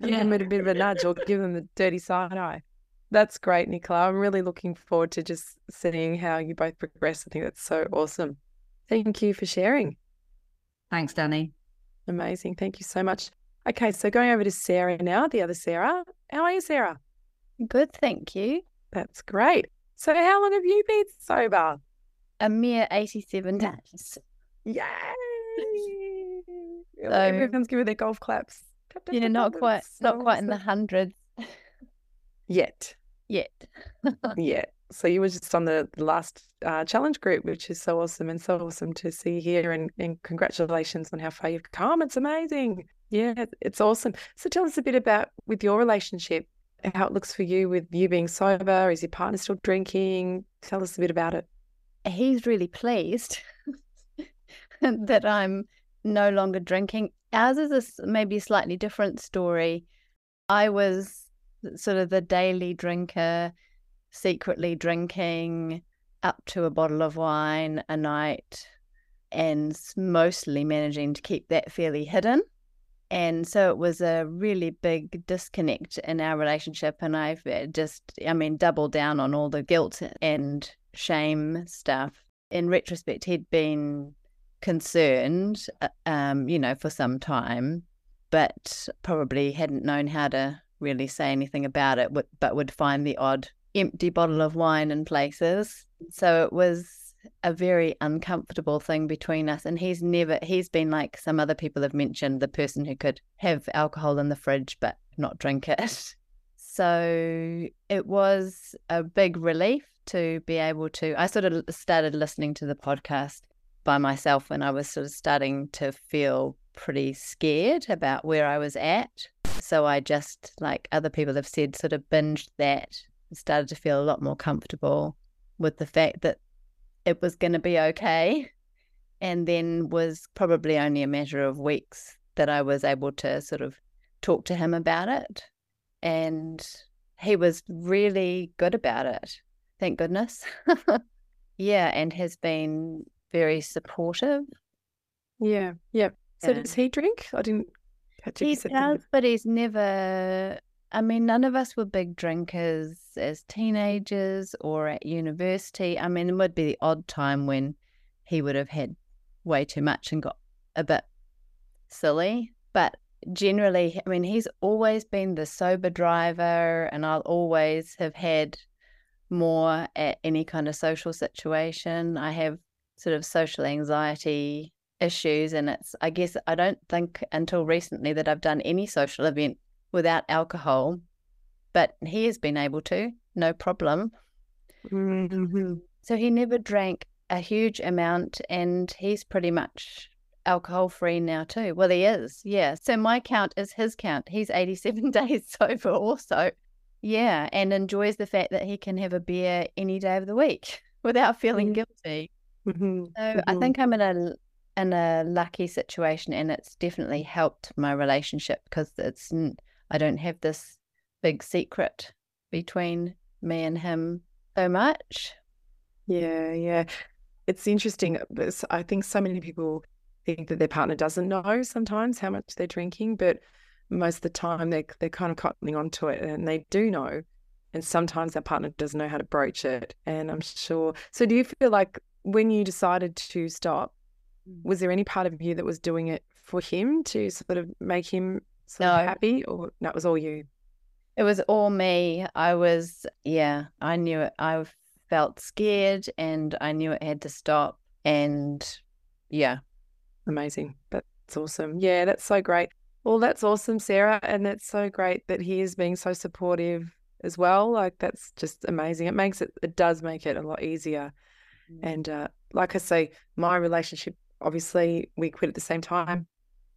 and give them a bit of a nudge or give them the dirty side eye. That's great, Nicola. I'm really looking forward to just seeing how you both progress. I think that's so awesome. Thank you for sharing.
Thanks, Danni.
Amazing. Thank you so much. Okay, so going over to Sarah now, the other Sarah. How are you, Sarah?
Good, thank you.
That's great. So, how long have you been sober?
A mere 87 days.
Yay!
So-
Everyone's giving their golf claps. Tap, tap,
Yeah, not quite, not quite in the hundreds
Yet.
Yet.
Yeah. So you were just on the last uh, challenge group, which is so awesome and so awesome to see here. And, and congratulations on how far you've come. It's amazing. Yeah, it's awesome. So tell us a bit about with your relationship, how it looks for you with you being sober. Is your partner still drinking? Tell us a bit about it.
He's really pleased that I'm no longer drinking. Ours is a, maybe a slightly different story. I was sort of the daily drinker, secretly drinking,
up to a bottle of wine a night and mostly managing to keep that fairly hidden. And so it was a really big disconnect in our relationship. And I've uh, just, I mean, doubled down on all the guilt and shame stuff. In retrospect, he'd been concerned, uh, um, you know, for some time, but probably hadn't known how to really say anything about it, but would find the odd empty bottle of wine in places. So it was a very uncomfortable thing between us. And he's never, he's been like some other people have mentioned, the person who could have alcohol in the fridge but not drink it. So it was a big relief to be able to. I sort of started listening to the podcast by myself when I was sort of starting to feel pretty scared about where I was at. So I just, like other people have said, sort of binged that started to feel a lot more comfortable with the fact that it was going to be okay. And then was probably only a matter of weeks that I was able to sort of talk to him about it. And he was really good about it. Thank goodness. yeah. And has been very supportive.
Yeah. Yeah. So does he drink? I didn't
He does, but he's never I mean, none of us were big drinkers as teenagers or at university. I mean, it would be the odd time when he would have had way too much and got a bit silly. But generally, I mean, he's always been the sober driver, and I'll always have had more at any kind of social situation. I have sort of social anxiety issues, and it's, I guess, I don't think until recently that I've done any social event without alcohol, but he has been able to, no problem.
Mm-hmm.
So he never drank a huge amount and he's pretty much alcohol free now too. Well, he is, yeah. So my count is his count. He's 87 days sober also. Yeah, and enjoys the fact that he can have a beer any day of the week without feeling
mm-hmm.
guilty.
Mm-hmm.
So I think I'm in a in a lucky situation, and it's definitely helped my relationship because it's I don't have this big secret between me and him so much.
Yeah, yeah. It's interesting. Uh, I think so many people think that their partner doesn't know sometimes how much they're drinking, but most of the time they they're kind of cottoning onto it and they do know. And sometimes their partner doesn't know how to broach it. And I'm sure. So, do you feel like when you decided to stop. Was there any part of you that was doing it for him to sort of make him so no. happy or that was all you?
It was all me. I was, yeah, I knew it. I felt scared and I knew it had to stop. And yeah.
Amazing. That's awesome. Yeah, that's so great. Well, that's awesome, Sarah. And that's so great that he is being so supportive as well. Like, that's just amazing. It makes it, it does make it a lot easier. Mm. And uh, like I say, my relationship, obviously, we quit at the same time.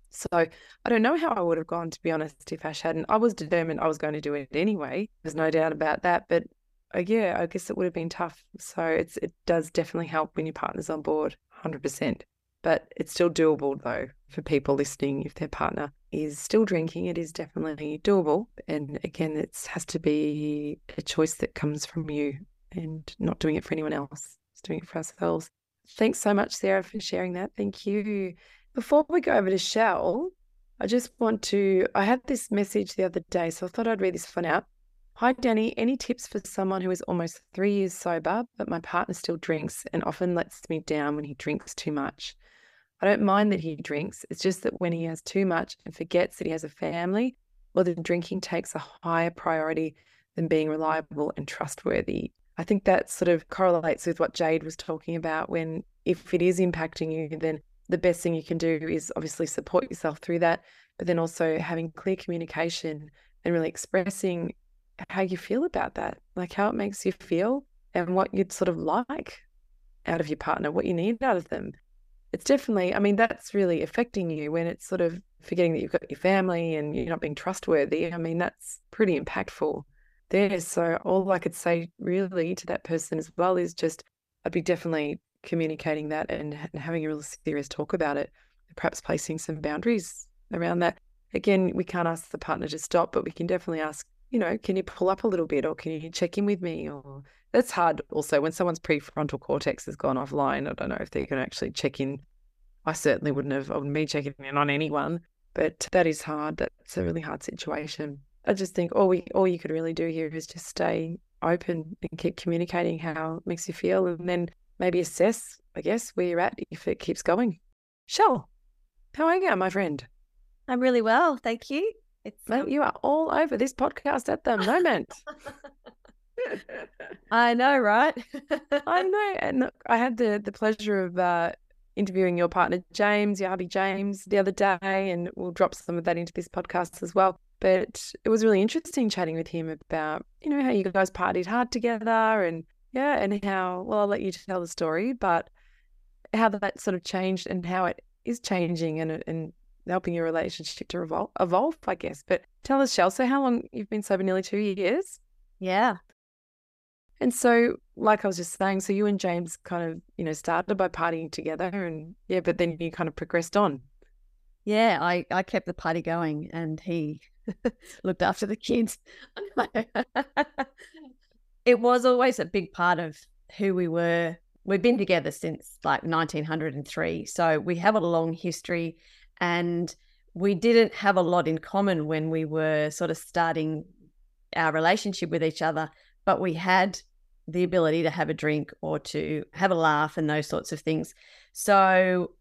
So I don't know how I would have gone, to be honest, if Ash hadn't. I was determined I was going to do it anyway. There's no doubt about that. But uh, yeah, I guess it would have been tough. So it's it does definitely help when your partner's on board, 100%. But it's still doable, though, for people listening. If their partner is still drinking, it is definitely doable. And again, it has to be a choice that comes from you and not doing it for anyone else. It's doing it for ourselves. Thanks so much, Sarah, for sharing that. Thank you. Before we go over to Shell, I just want to. I had this message the other day, so I thought I'd read this one out. Hi, Danni. Any tips for someone who is almost three years sober, but my partner still drinks and often lets me down when he drinks too much? I don't mind that he drinks. It's just that when he has too much and forgets that he has a family, well, then drinking takes a higher priority than being reliable and trustworthy. I think that sort of correlates with what Jade was talking about when if it is impacting you, then the best thing you can do is obviously support yourself through that, but then also having clear communication and really expressing how you feel about that, like how it makes you feel and what you'd sort of like out of your partner, what you need out of them. It's definitely, I mean, that's really affecting you when it's sort of forgetting that you've got your family and you're not being trustworthy. I mean, that's pretty impactful there. So, all I could say really to that person as well is just, I'd be definitely communicating that and, and having a real serious talk about it, perhaps placing some boundaries around that. Again, we can't ask the partner to stop, but we can definitely ask you know, can you pull up a little bit or can you check in with me? Or that's hard also when someone's prefrontal cortex has gone offline. I don't know if they can actually check in. I certainly wouldn't have, be checking in on anyone, but that is hard. That's a really hard situation. I just think all we all you could really do here is just stay open and keep communicating how it makes you feel and then maybe assess, I guess, where you're at if it keeps going. Shell, how are you, my friend?
I'm really well, thank you.
It's Mate, you are all over this podcast at the moment.
I know, right?
I know. And I had the, the pleasure of uh, interviewing your partner, James, your hubby, James, the other day, and we'll drop some of that into this podcast as well. But it was really interesting chatting with him about, you know, how you guys partied hard together and, yeah, and how, well, I'll let you tell the story, but how that sort of changed and how it is changing and, and helping your relationship to evolve, evolve, I guess. But tell us, Shell, so how long you've been sober? Nearly two years?
Yeah.
And so, like I was just saying, so you and James kind of, you know, started by partying together and yeah, but then you kind of progressed on.
Yeah, I, I kept the party going and he looked after the kids. it was always a big part of who we were. We've been together since like 1903. So we have a long history and we didn't have a lot in common when we were sort of starting our relationship with each other, but we had the ability to have a drink or to have a laugh and those sorts of things. So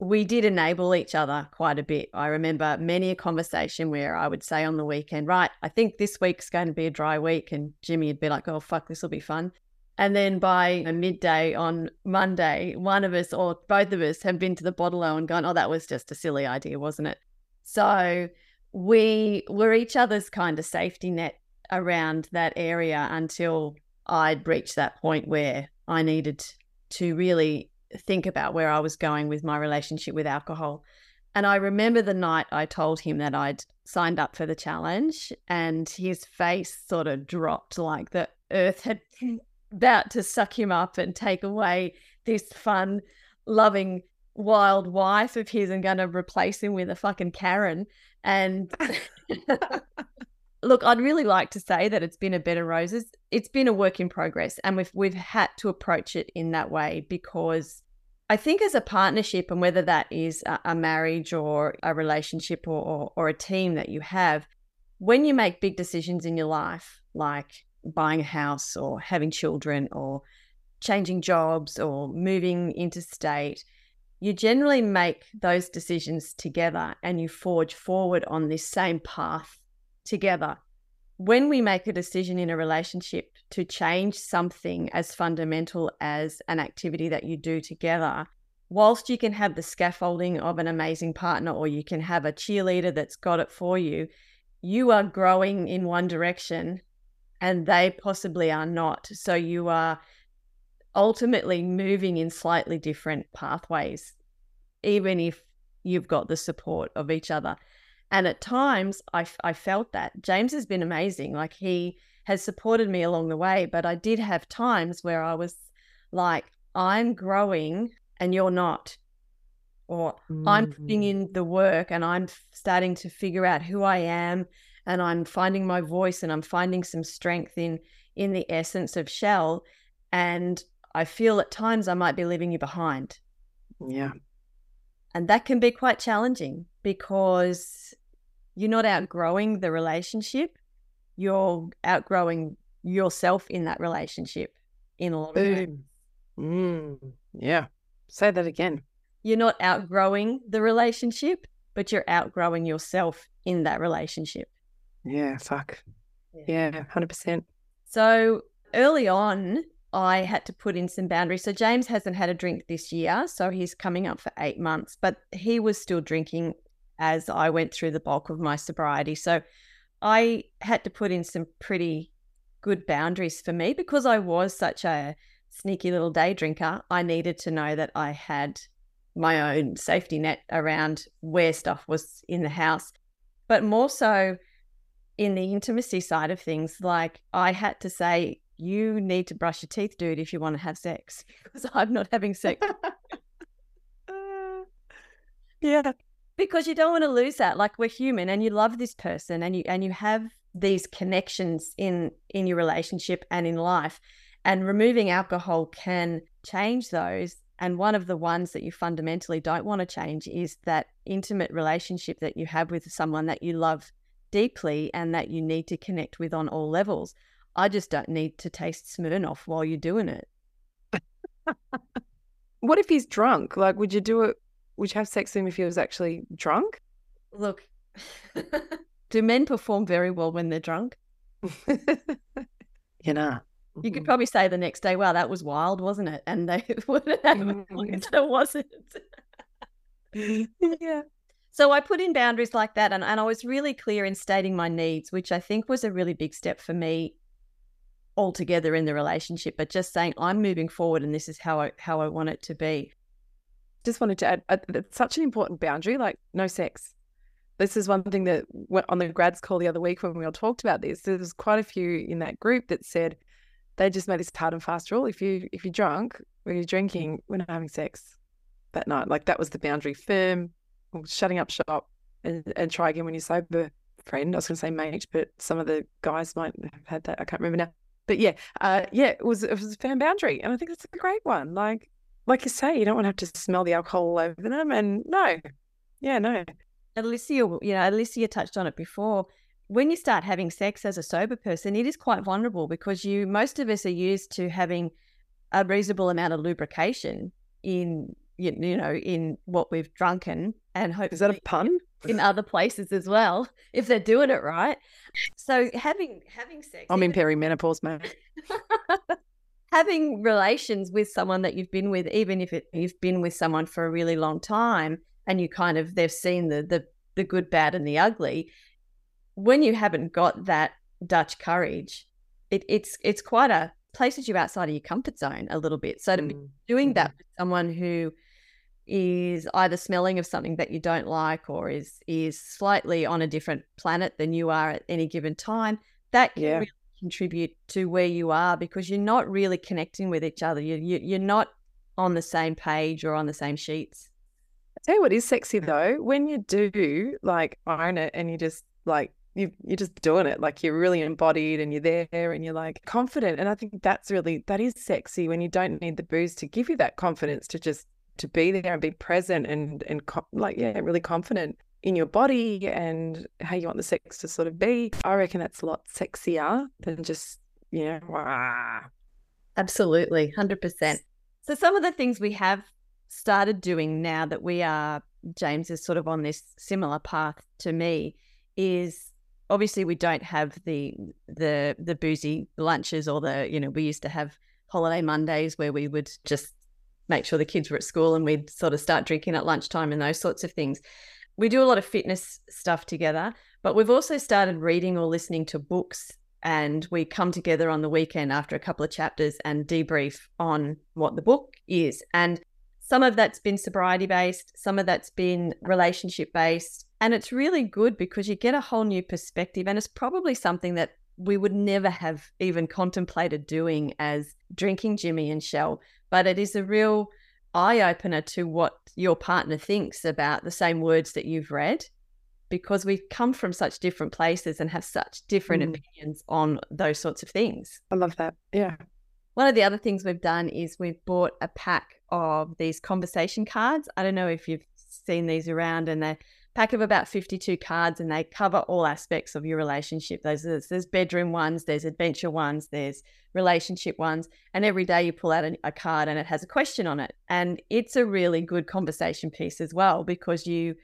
we did enable each other quite a bit. I remember many a conversation where I would say on the weekend, right, I think this week's going to be a dry week. And Jimmy would be like, oh, fuck, this will be fun. And then by midday on Monday, one of us or both of us have been to the bottle and gone, oh, that was just a silly idea, wasn't it? So we were each other's kind of safety net around that area until I'd reached that point where I needed to really think about where I was going with my relationship with alcohol. And I remember the night I told him that I'd signed up for the challenge, and his face sort of dropped like the earth had about to suck him up and take away this fun, loving, wild wife of his and going to replace him with a fucking Karen. And look, I'd really like to say that it's been a bed of roses. It's been a work in progress, and we've we've had to approach it in that way because I think as a partnership, and whether that is a, marriage or a relationship or, or or a team that you have, when you make big decisions in your life, like buying a house or having children or changing jobs or moving interstate, you generally make those decisions together and you forge forward on this same path together. When we make a decision in a relationship to change something as fundamental as an activity that you do together, whilst you can have the scaffolding of an amazing partner or you can have a cheerleader that's got it for you, you are growing in one direction and they possibly are not. So you are ultimately moving in slightly different pathways, even if you've got the support of each other. And at times, I, I felt that James has been amazing. Like he has supported me along the way, but I did have times where I was like, I'm growing and you're not. Or mm-hmm. I'm putting mm. in the work and I'm starting to figure out who I am and I'm finding my voice and I'm finding some strength in in the essence of shell and I feel at times I might be leaving you behind.
Yeah.
And that can be quite challenging because you're not outgrowing the relationship, you're outgrowing yourself in that relationship in a lot of ways.
Mm, yeah. Say that again.
You're not outgrowing the relationship, but you're outgrowing yourself in that relationship.
Yeah, fuck. Yeah, 100%.
So early on, I had to put in some boundaries. So James hasn't had a drink this year, so he's coming up for eight months, but he was still drinking as I went through the bulk of my sobriety. So I had to put in some pretty good boundaries for me because I was such a sneaky little day drinker. I needed to know that I had my own safety net around where stuff was in the house, but more so in the intimacy side of things, like I had to say, you need to brush your teeth, dude, if you want to have sex, because I'm not having sex.
uh, yeah.
Because you don't want to lose that. Like we're human and you love this person and you and you have these connections in in your relationship and in life and removing alcohol can change those and one of the ones that you fundamentally don't want to change is that intimate relationship that you have with someone that you love deeply and that you need to connect with on all levels. I just don't need to taste Smirnoff while you're doing it.
what if he's drunk? Like, would you do it? Would you have sex with him if he was actually drunk?
Look, do men perform very well when they're drunk?
you know.
You could mm-hmm. probably say the next day, "Wow, that was wild, wasn't it?" And they wouldn't have mm-hmm. it wasn't.
yeah.
So I put in boundaries like that, and, and I was really clear in stating my needs, which I think was a really big step for me altogether in the relationship. But just saying, I'm moving forward, and this is how I how I want it to be.
Just wanted to add, uh, that's such an important boundary, like no sex. This is one thing that went on the grads call the other week when we all talked about this. There was quite a few in that group that said they just made this hard and fast rule. If you if you're drunk or you're drinking, we're not having sex that night. Like that was the boundary. Firm, shutting up shop, and, and try again when you're sober. Friend, I was going to say mate, but some of the guys might have had that. I can't remember now. But yeah, uh, yeah, it was it was a firm boundary, and I think that's a great one. Like like you say, you don't want to have to smell the alcohol all over them, and no, yeah, no.
Alicia, you know, Alicia touched on it before when you start having sex as a sober person, it is quite vulnerable because you most of us are used to having a reasonable amount of lubrication in you, you know in what we've drunken and hope
is that a pun
in other places as well if they're doing it right. So having having sex.
I'm in perimenopause, mate.
having relations with someone that you've been with, even if it, you've been with someone for a really long time, and you kind of they've seen the the the good, bad, and the ugly when you haven't got that Dutch courage, it, it's it's quite a places you outside of your comfort zone a little bit. So to be mm. doing that mm-hmm. with someone who is either smelling of something that you don't like or is is slightly on a different planet than you are at any given time, that can yeah. really contribute to where you are because you're not really connecting with each other. You, you you're not on the same page or on the same sheets.
I tell you what is sexy though, when you do like own it and you just like you you're just doing it like you're really embodied and you're there and you're like confident and i think that's really that is sexy when you don't need the booze to give you that confidence to just to be there and be present and and like yeah really confident in your body and how you want the sex to sort of be. I reckon that's a lot sexier than just you know
absolutely 100% so some of the things we have started doing now that we are james is sort of on this similar path to me is obviously we don't have the the the boozy lunches or the you know we used to have holiday Mondays where we would just make sure the kids were at school and we'd sort of start drinking at lunchtime and those sorts of things. We do a lot of fitness stuff together, but we've also started reading or listening to books and we come together on the weekend after a couple of chapters and debrief on what the book is. And some of that's been sobriety based, some of that's been relationship based. And it's really good because you get a whole new perspective. And it's probably something that we would never have even contemplated doing as drinking Jimmy and Shell. But it is a real eye opener to what your partner thinks about the same words that you've read because we come from such different places and have such different mm. opinions on those sorts of things.
I love that. Yeah.
One of the other things we've done is we've bought a pack of these conversation cards. I don't know if you've seen these around, and they're pack of about 52 cards and they cover all aspects of your relationship. There's, there's bedroom ones, there's adventure ones, there's relationship ones. And every day you pull out a, a, card and it has a question on it. And it's a really good conversation piece as well because you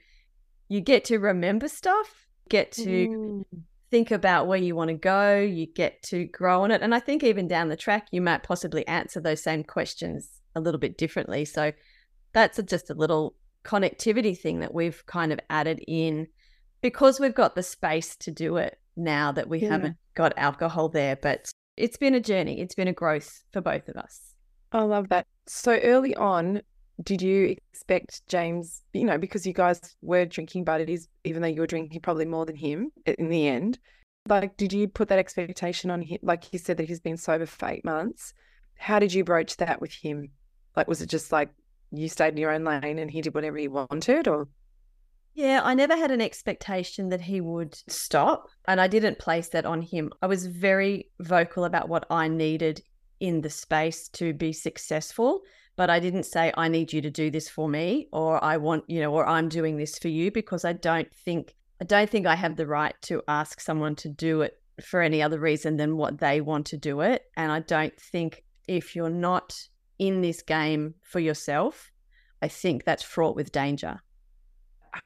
you get to remember stuff, get to mm think about where you want to go, you get to grow on it. And I think even down the track, you might possibly answer those same questions a little bit differently. So that's a, just a little connectivity thing that we've kind of added in because we've got the space to do it now that we yeah. haven't got alcohol there. But it's been a journey, it's been a growth for both of us.
I love that. So early on, did you expect James, you know, because you guys were drinking buddies, even though you were drinking probably more than him in the end? Like, did you put that expectation on him? Like he said that he's been sober for eight months. How did you broach that with him? Like, was it just like you stayed in your own lane and he did whatever he wanted, or?
Yeah, I never had an expectation that he would stop, and I didn't place that on him. I was very vocal about what I needed in the space to be successful, but I didn't say, I need you to do this for me, or I want, you know, or I'm doing this for you, because I don't think, I don't think I have the right to ask someone to do it for any other reason than what they want to do it. And I don't think if you're not in this game for yourself, I think that's fraught with danger.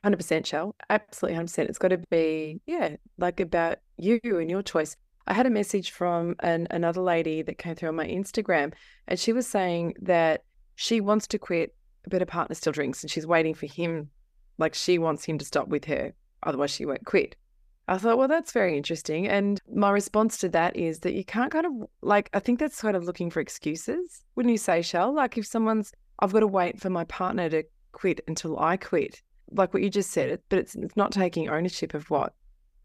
100% Shell. Absolutely 100%. It's got to be, yeah, like about you and your choice. I had a message from an, another lady that came through on my Instagram, and she was saying that she wants to quit, but her partner still drinks, and she's waiting for him, like she wants him to stop with her, otherwise she won't quit. I thought, well, that's very interesting. And my response to that is that you can't kind of like, I think that's kind of looking for excuses. Wouldn't you say, Shell? Like, if someone's, I've got to wait for my partner to quit until I quit like what you just said, but it's it's not taking ownership of what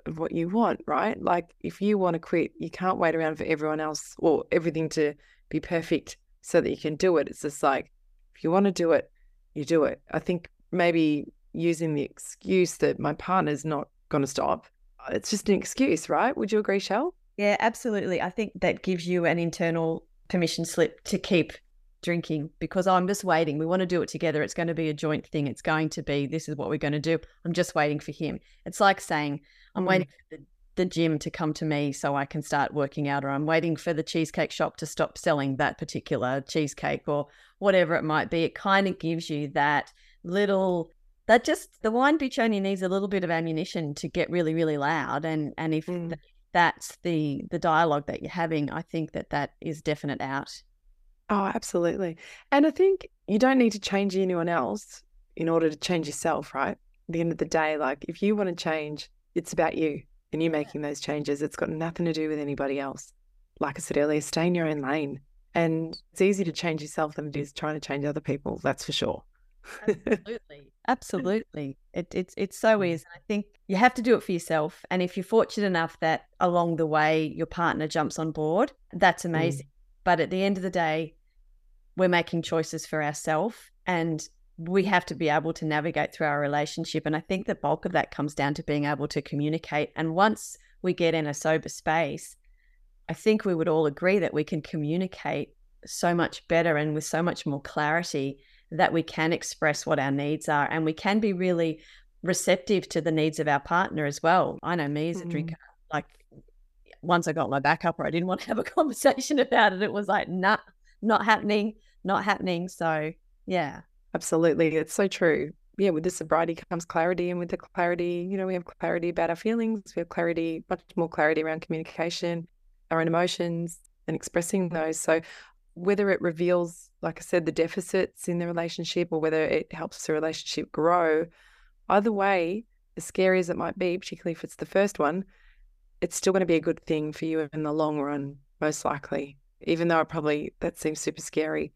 of what you want, right? Like if you want to quit, you can't wait around for everyone else or everything to be perfect so that you can do it. It's just like if you want to do it, you do it. I think maybe using the excuse that my partner's not going to stop, it's just an excuse, right? Would you agree, Shell?
Yeah, absolutely. I think that gives you an internal permission slip to keep drinking because I'm just waiting. We want to do it together. It's going to be a joint thing. It's going to be, this is what we're going to do. I'm just waiting for him. It's like saying, I'm mm. waiting for the, the gym to come to me so I can start working out, or I'm waiting for the cheesecake shop to stop selling that particular cheesecake, or whatever it might be. It kind of gives you that little that just the wine bitch only needs a little bit of ammunition to get really really loud and and if mm. th- that's the the dialogue that you're having i think that that is definite out
Oh, absolutely. And I think you don't need to change anyone else in order to change yourself, right? At the end of the day, like if you want to change, it's about you and you making those changes. It's got nothing to do with anybody else. Like I said earlier, stay in your own lane. And it's easier to change yourself than it is trying to change other people. That's for sure.
Absolutely. Absolutely. It, it's it's so mm. is. I think you have to do it for yourself. And if you're fortunate enough that along the way your partner jumps on board, that's mm. amazing. Mm. But at the end of the day, we're making choices for ourselves and we have to be able to navigate through our relationship. And I think the bulk of that comes down to being able to communicate. And once we get in a sober space, I think we would all agree that we can communicate so much better and with so much more clarity that we can express what our needs are and we can be really receptive to the needs of our partner as well. I know me as a mm. drinker, like once I got my back up or I didn't want to have a conversation about it, it was like, nah, not happening, not happening. So, yeah.
Absolutely. It's so true. Yeah, with the sobriety comes clarity, and with the clarity, you know, we have clarity about our feelings, we have clarity, much more clarity around communication, our own emotions, and expressing those. So, whether it reveals, like I said, the deficits in the relationship or whether it helps the relationship grow, either way, as scary as it might be, particularly if it's the first one, it's still going to be a good thing for you in the long run, most likely, even though it probably that seems super scary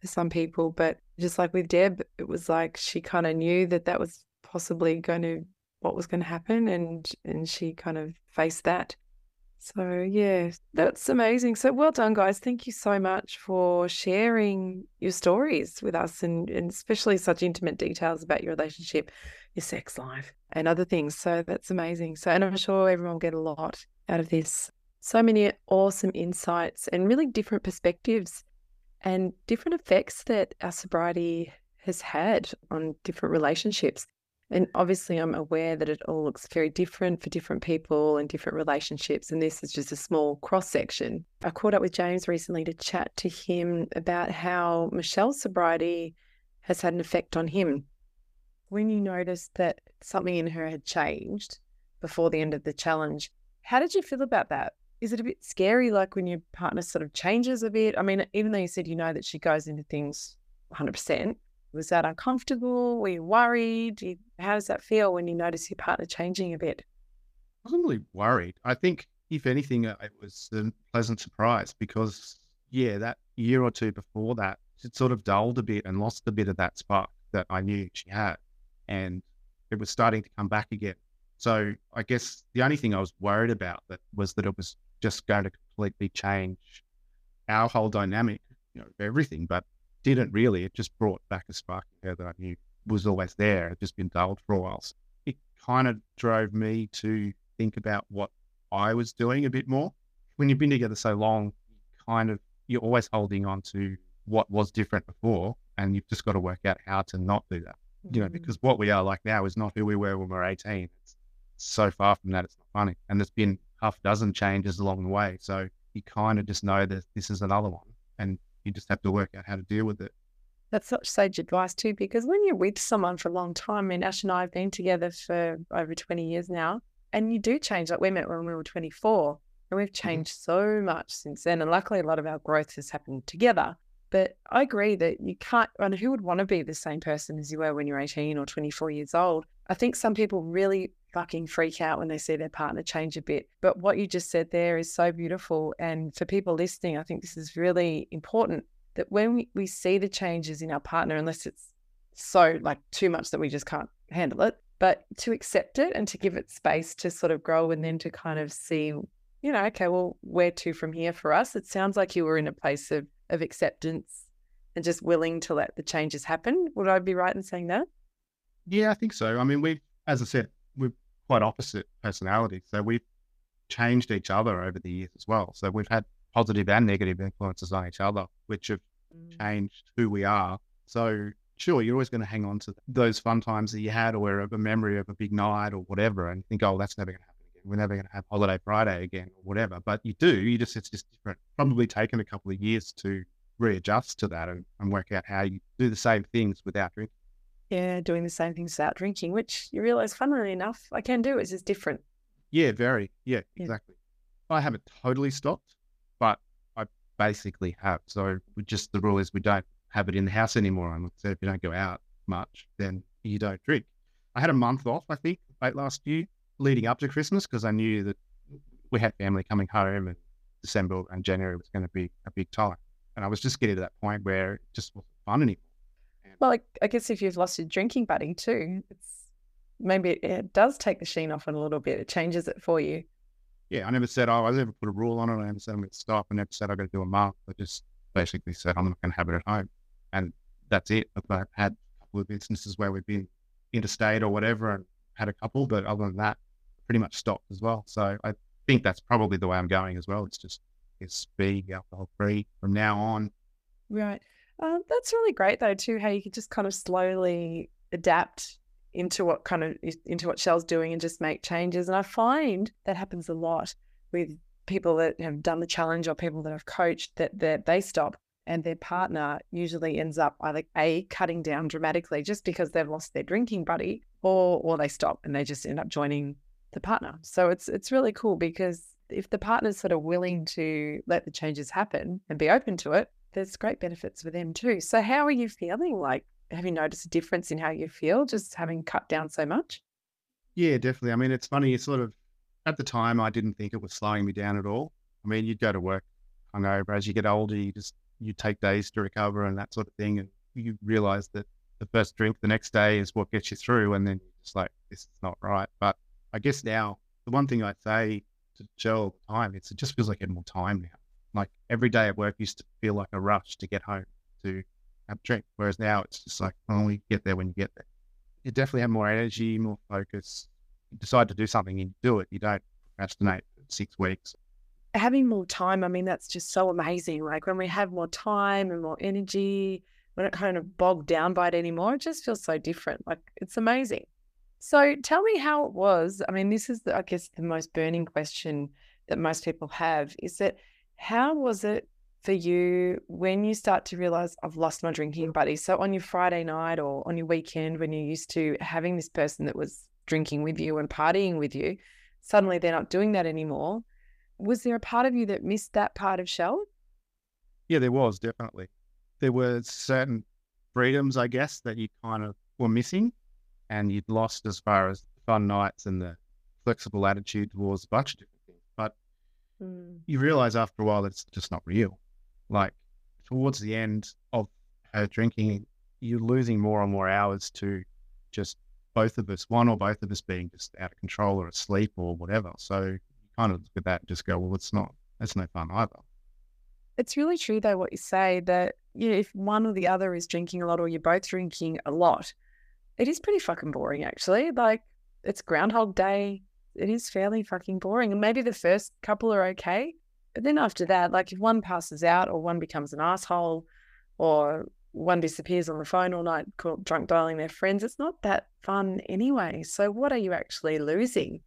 for some people. But just like with Deb, it was like she kind of knew that that was possibly going to what was going to happen, and and she kind of faced that. So yeah, that's amazing. So well done, guys. Thank you so much for sharing your stories with us, and, and especially such intimate details about your relationship your sex life and other things. So that's amazing. So, and I'm sure everyone will get a lot out of this. So many awesome insights and really different perspectives and different effects that our sobriety has had on different relationships. And obviously, I'm aware that it all looks very different for different people and different relationships. And this is just a small cross section. I caught up with James recently to chat to him about how Michelle's sobriety has had an effect on him when you noticed that something in her had changed before the end of the challenge, how did you feel about that? Is it a bit scary, like when your partner sort of changes a bit? I mean, even though you said you know that she goes into things 100%, was that uncomfortable? Were you worried? How does that feel when you notice your partner changing a bit?
I wasn't really worried. I think, if anything, uh, it was a pleasant surprise because, yeah, that year or two before that, it sort of dulled a bit and lost a bit of that spark that I knew she had and it was starting to come back again. So I guess the only thing I was worried about that was that it was just going to completely change our whole dynamic, you know, everything, but didn't really. It just brought back a spark in her that I knew was always there. It just been dulled for a while. So it kind of drove me to think about what I was doing a bit more. When you've been together so long, kind of you're always holding on to what was different before, and you've just got to work out how to not do that. Mm-hmm. You know, because what we are like now is not who we were when we were 18. It's so far from that, it's not funny. And there's been half a dozen changes along the way. So you kind of just know that this is another one, and you just have to work out how to deal with it.
That's such sage advice too, because when you're with someone for a long time, I mean, Ash and I have been together for over 20 years now, and you do change. Like we met when we were 24, and we've mm-hmm. changed so much since then. And luckily, a lot of our growth has happened together. But I agree that you can't, and who would want to be the same person as you were when you're 18 or 24 years old? I think some people really fucking freak out when they see their partner change a bit. But what you just said there is so beautiful. And for people listening, I think this is really important that when we, we see the changes in our partner, unless it's so like too much that we just can't handle it, but to accept it and to give it space to sort of grow and then to kind of see, you know, okay, well, where to from here for us? It sounds like you were in a place of of acceptance and just willing to let the changes happen. Would I be right in saying that?
Yeah, I think so. I mean, we, as I said, quite opposite personalities, so we've changed each other over the years as well. So we've had positive and negative influences on each other, which have mm. changed who we are. So sure, you're always going to hang on to those fun times that you had, or a memory of a big night or whatever, and think, oh, that's never going to happen again. we're never going to have holiday Friday again or whatever. But you do, you just, it's just different. Probably taken a couple of years to readjust to that and, and work out how you do the same things without drinking.
Yeah, doing the same things without drinking, which you realize, funnily enough, I can do. It's just different.
Yeah, very. Yeah, yeah. exactly. I haven't totally stopped, but I basically have. So just the rule is we don't have it in the house anymore. And so if you don't go out much, then you don't drink. I had a month off, I think, late last year, leading up to Christmas because I knew that we had family coming home and December and January was going to be a big time. And I was just getting to that point where it just wasn't fun anymore.
Well, I, I guess if you've lost your drinking buddy too, it's maybe it, it, does take the sheen off it a little bit. It changes it for you.
Yeah, I never said, oh, I never put a rule on it. I never said I'm going to stop. I never said I got to do a month. I just basically said I'm not going to have it at home. And that's it. I've had a couple of instances where we've been interstate or whatever and had a couple, but other than that, pretty much stopped as well. So I think that's probably the way I'm going as well. It's just it's being alcohol free from now on.
Right. Uh, that's really great though too. How you can just kind of slowly adapt into what kind of into what Shell's doing and just make changes. And I find that happens a lot with people that have done the challenge or people that have coached that that they stop and their partner usually ends up either a cutting down dramatically just because they've lost their drinking buddy or or they stop and they just end up joining the partner. So it's it's really cool because if the partner's sort of willing to let the changes happen and be open to it, there's great benefits for them too. So how are you feeling? Like have you noticed a difference in how you feel just having cut down so much?
Yeah, definitely. I mean, it's funny, it's sort of at the time I didn't think it was slowing me down at all. I mean, you'd go to work hungover as you get older, you just you take days to recover and that sort of thing and you realize that the first drink the next day is what gets you through and then you're just like this is not right. But I guess now the one thing I say to Joe all the time it just feels like I have more time now. Like every day at work used to feel like a rush to get home to have a drink, whereas now it's just like, oh, we get there when you get there. You definitely have more energy, more focus. You decide to do something and do it. You don't procrastinate six weeks.
Having more time, I mean, that's just so amazing. Like when we have more time and more energy, we're not kind of bogged down by it anymore. It just feels so different. Like it's amazing. So tell me how it was. I mean, this is, the, I guess, the most burning question that most people have is that how was it for you when you start to realize I've lost my drinking buddy? So on your Friday night or on your weekend, when you're used to having this person that was drinking with you and partying with you, suddenly they're not doing that anymore. Was there a part of you that missed that part of Shell?
Yeah, there was definitely. There were certain freedoms, I guess, that you kind of were missing and you'd lost as far as fun nights and the flexible attitude towards a bunch of different mm. you realize after a while it's just not real. Like towards the end of her drinking, you're losing more and more hours to just both of us, one or both of us being just out of control or asleep or whatever. So you kind of look at that and just go, well, it's not, that's no fun either.
It's really true though what you say that you know, if one or the other is drinking a lot or you're both drinking a lot, it is pretty fucking boring, actually. Like, it's Groundhog Day. It is fairly fucking boring. And maybe the first couple are okay. But then after that, like if one passes out or one becomes an asshole or one disappears on the phone all night, drunk dialing their friends, it's not that fun anyway. So what are you actually losing?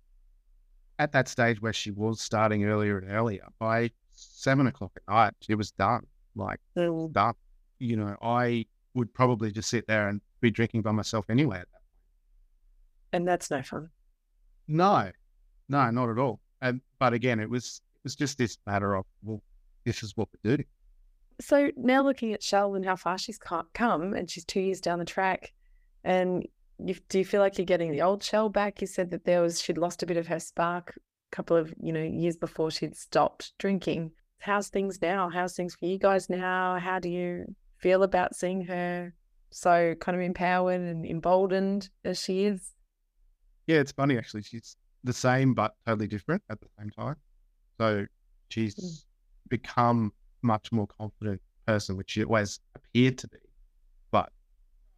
At that stage where she was starting earlier and earlier, by seven o'clock at night, it was done. Like
mm.
done. You know, I would probably just sit there and be drinking by myself anyway at that point.
And that's no fun.
No, no, not at all. And but again, it was it was just this matter of well, this is what we do.
So now looking at Shell and how far she's come, and she's two years down the track, and you, do you feel like you're getting the old Shell back? You said that there was she'd lost a bit of her spark a couple of you know years before she'd stopped drinking. How's things now? How's things for you guys now? How do you feel about seeing her so kind of empowered and emboldened as she is?
Yeah, it's funny actually. She's the same but totally different at the same time. So she's mm. become much more confident person, which she always appeared to be. But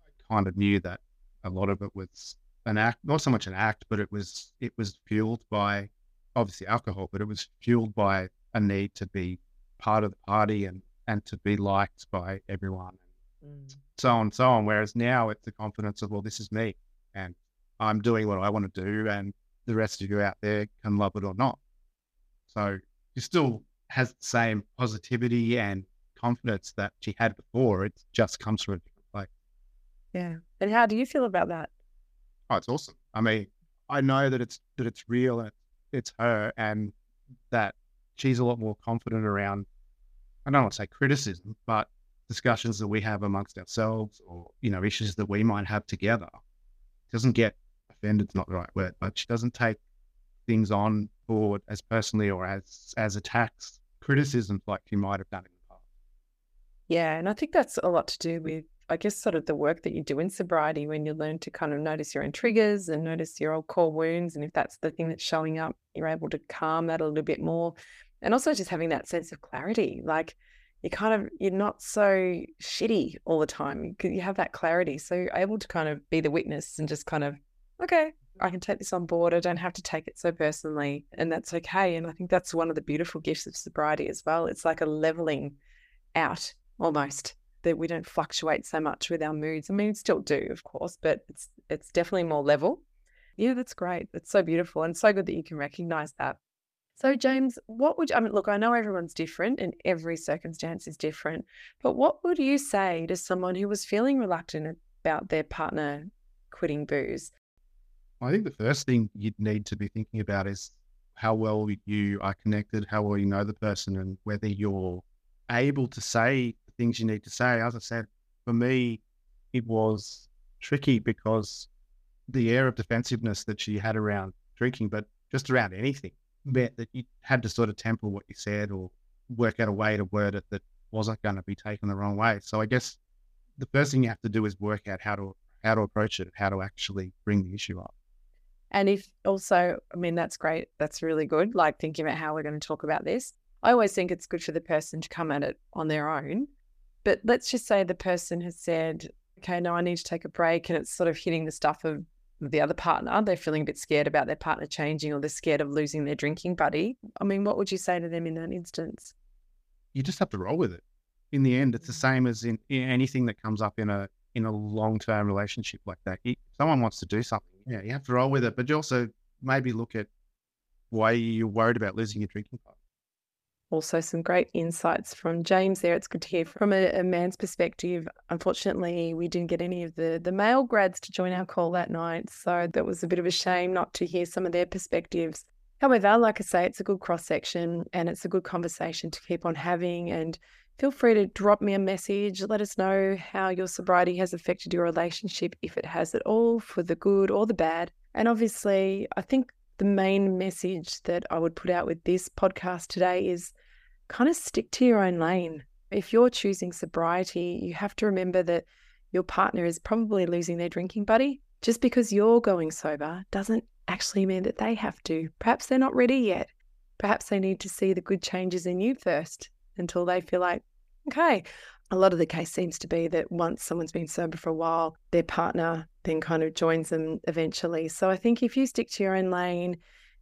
I kind of knew that a lot of it was an act, not so much an act, but it was it was fueled by obviously alcohol, but it was fueled by a need to be part of the party and and to be liked by everyone, mm. so on and so on. Whereas now it's the confidence of well, this is me, and I'm doing what I want to do, and the rest of you out there can love it or not. So she still has the same positivity and confidence that she had before. It just comes from a different place.
Yeah. And how do you feel about that?
Oh, it's awesome. I mean, I know that it's that it's real and it's her and that she's a lot more confident around I don't want to say criticism, but discussions that we have amongst ourselves or, you know, issues that we might have together. Doesn't get offended, it's not the right word, but she doesn't take things on board as personally or as as attacks, criticisms like she might have done in the past.
Yeah, and I think that's a lot to do with I guess sort of the work that you do in sobriety when you learn to kind of notice your own triggers and notice your old core wounds. And if that's the thing that's showing up, you're able to calm that a little bit more. And also just having that sense of clarity. Like you kind of you're not so shitty all the time. You have that clarity. So you're able to kind of be the witness and just kind of, okay, I can take this on board. I don't have to take it so personally, and that's okay. And I think that's one of the beautiful gifts of sobriety as well. It's like a leveling out almost that we don't fluctuate so much with our moods. I mean, we still do, of course, but it's it's definitely more level. Yeah, that's great. It's so beautiful and so good that you can recognize that. So, James, what would I mean? Look, I know everyone's different and every circumstance is different, but what would you say to someone who was feeling reluctant about their partner quitting booze?
I think the first thing you'd need to be thinking about is how well you are connected, how well you know the person, and whether you're able to say the things you need to say. As I said, for me, it was tricky because the air of defensiveness that she had around drinking, but just around anything, mm. meant that you had to sort of temper what you said or work out a way to word it that wasn't going to be taken the wrong way. So I guess the first thing you have to do is work out how to how to approach it, how to actually bring the issue up.
And if also, I mean, that's great. That's really good. Like thinking about how we're going to talk about this. I always think it's good for the person to come at it on their own. But let's just say the person has said, okay, no, I need to take a break. And it's sort of hitting the stuff of the other partner. They're feeling a bit scared about their partner changing or they're scared of losing their drinking buddy. I mean, what would you say to them in that instance?
You just have to roll with it. In the end, it's the mm. same as in, in anything that comes up in a in a long term relationship like that. If someone wants to do something, yeah, you have to roll with it, but you also maybe look at why you're worried about losing your drinking partner.
Also, some great insights from James there. It's good to hear from a, a, man's perspective. Unfortunately, we didn't get any of the, the male grads to join our call that night. So that was a bit of a shame not to hear some of their perspectives. However, like I say, it's a good cross section and it's a good conversation to keep on having. And feel free to drop me a message. Let us know how your sobriety has affected your relationship, if it has at all, for the good or the bad. And obviously, I think the main message that I would put out with this podcast today is kind of stick to your own lane. If you're choosing sobriety, you have to remember that your partner is probably losing their drinking buddy. Just because you're going sober doesn't actually mean that they have to. Perhaps they're not ready yet. Perhaps they need to see the good changes in you first until they feel like, okay. A lot of the case seems to be that once someone's been sober for a while, their partner then kind of joins them eventually. So I think if you stick to your own lane,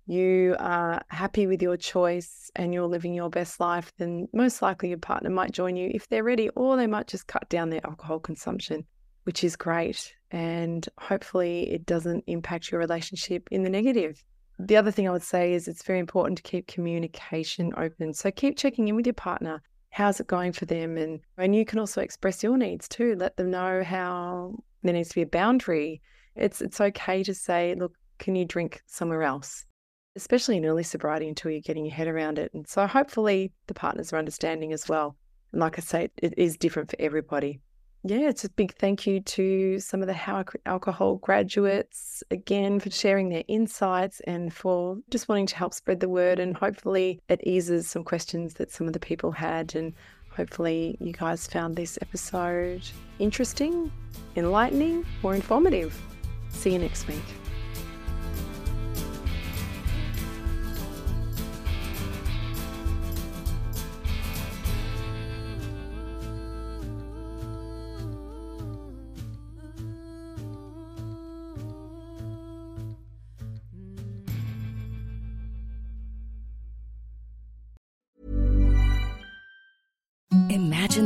you are happy with your choice and you're living your best life, then most likely your partner might join you if they're ready, or they might just cut down their alcohol consumption, which is great. And hopefully it doesn't impact your relationship in the negative. The other thing I would say is it's very important to keep communication open. So keep checking in with your partner. How's it going for them? And, and you can also express your needs too. Let them know how there needs to be a boundary. It's it's okay to say, look, can you drink somewhere else? Especially in early sobriety until you're getting your head around it. And so hopefully the partners are understanding as well. And like I say, it is different for everybody. Yeah, it's a big thank you to some of the How Alcohol graduates again for sharing their insights and for just wanting to help spread the word. And hopefully it eases some questions that some of the people had. And hopefully you guys found this episode interesting, enlightening, or informative. See you next week.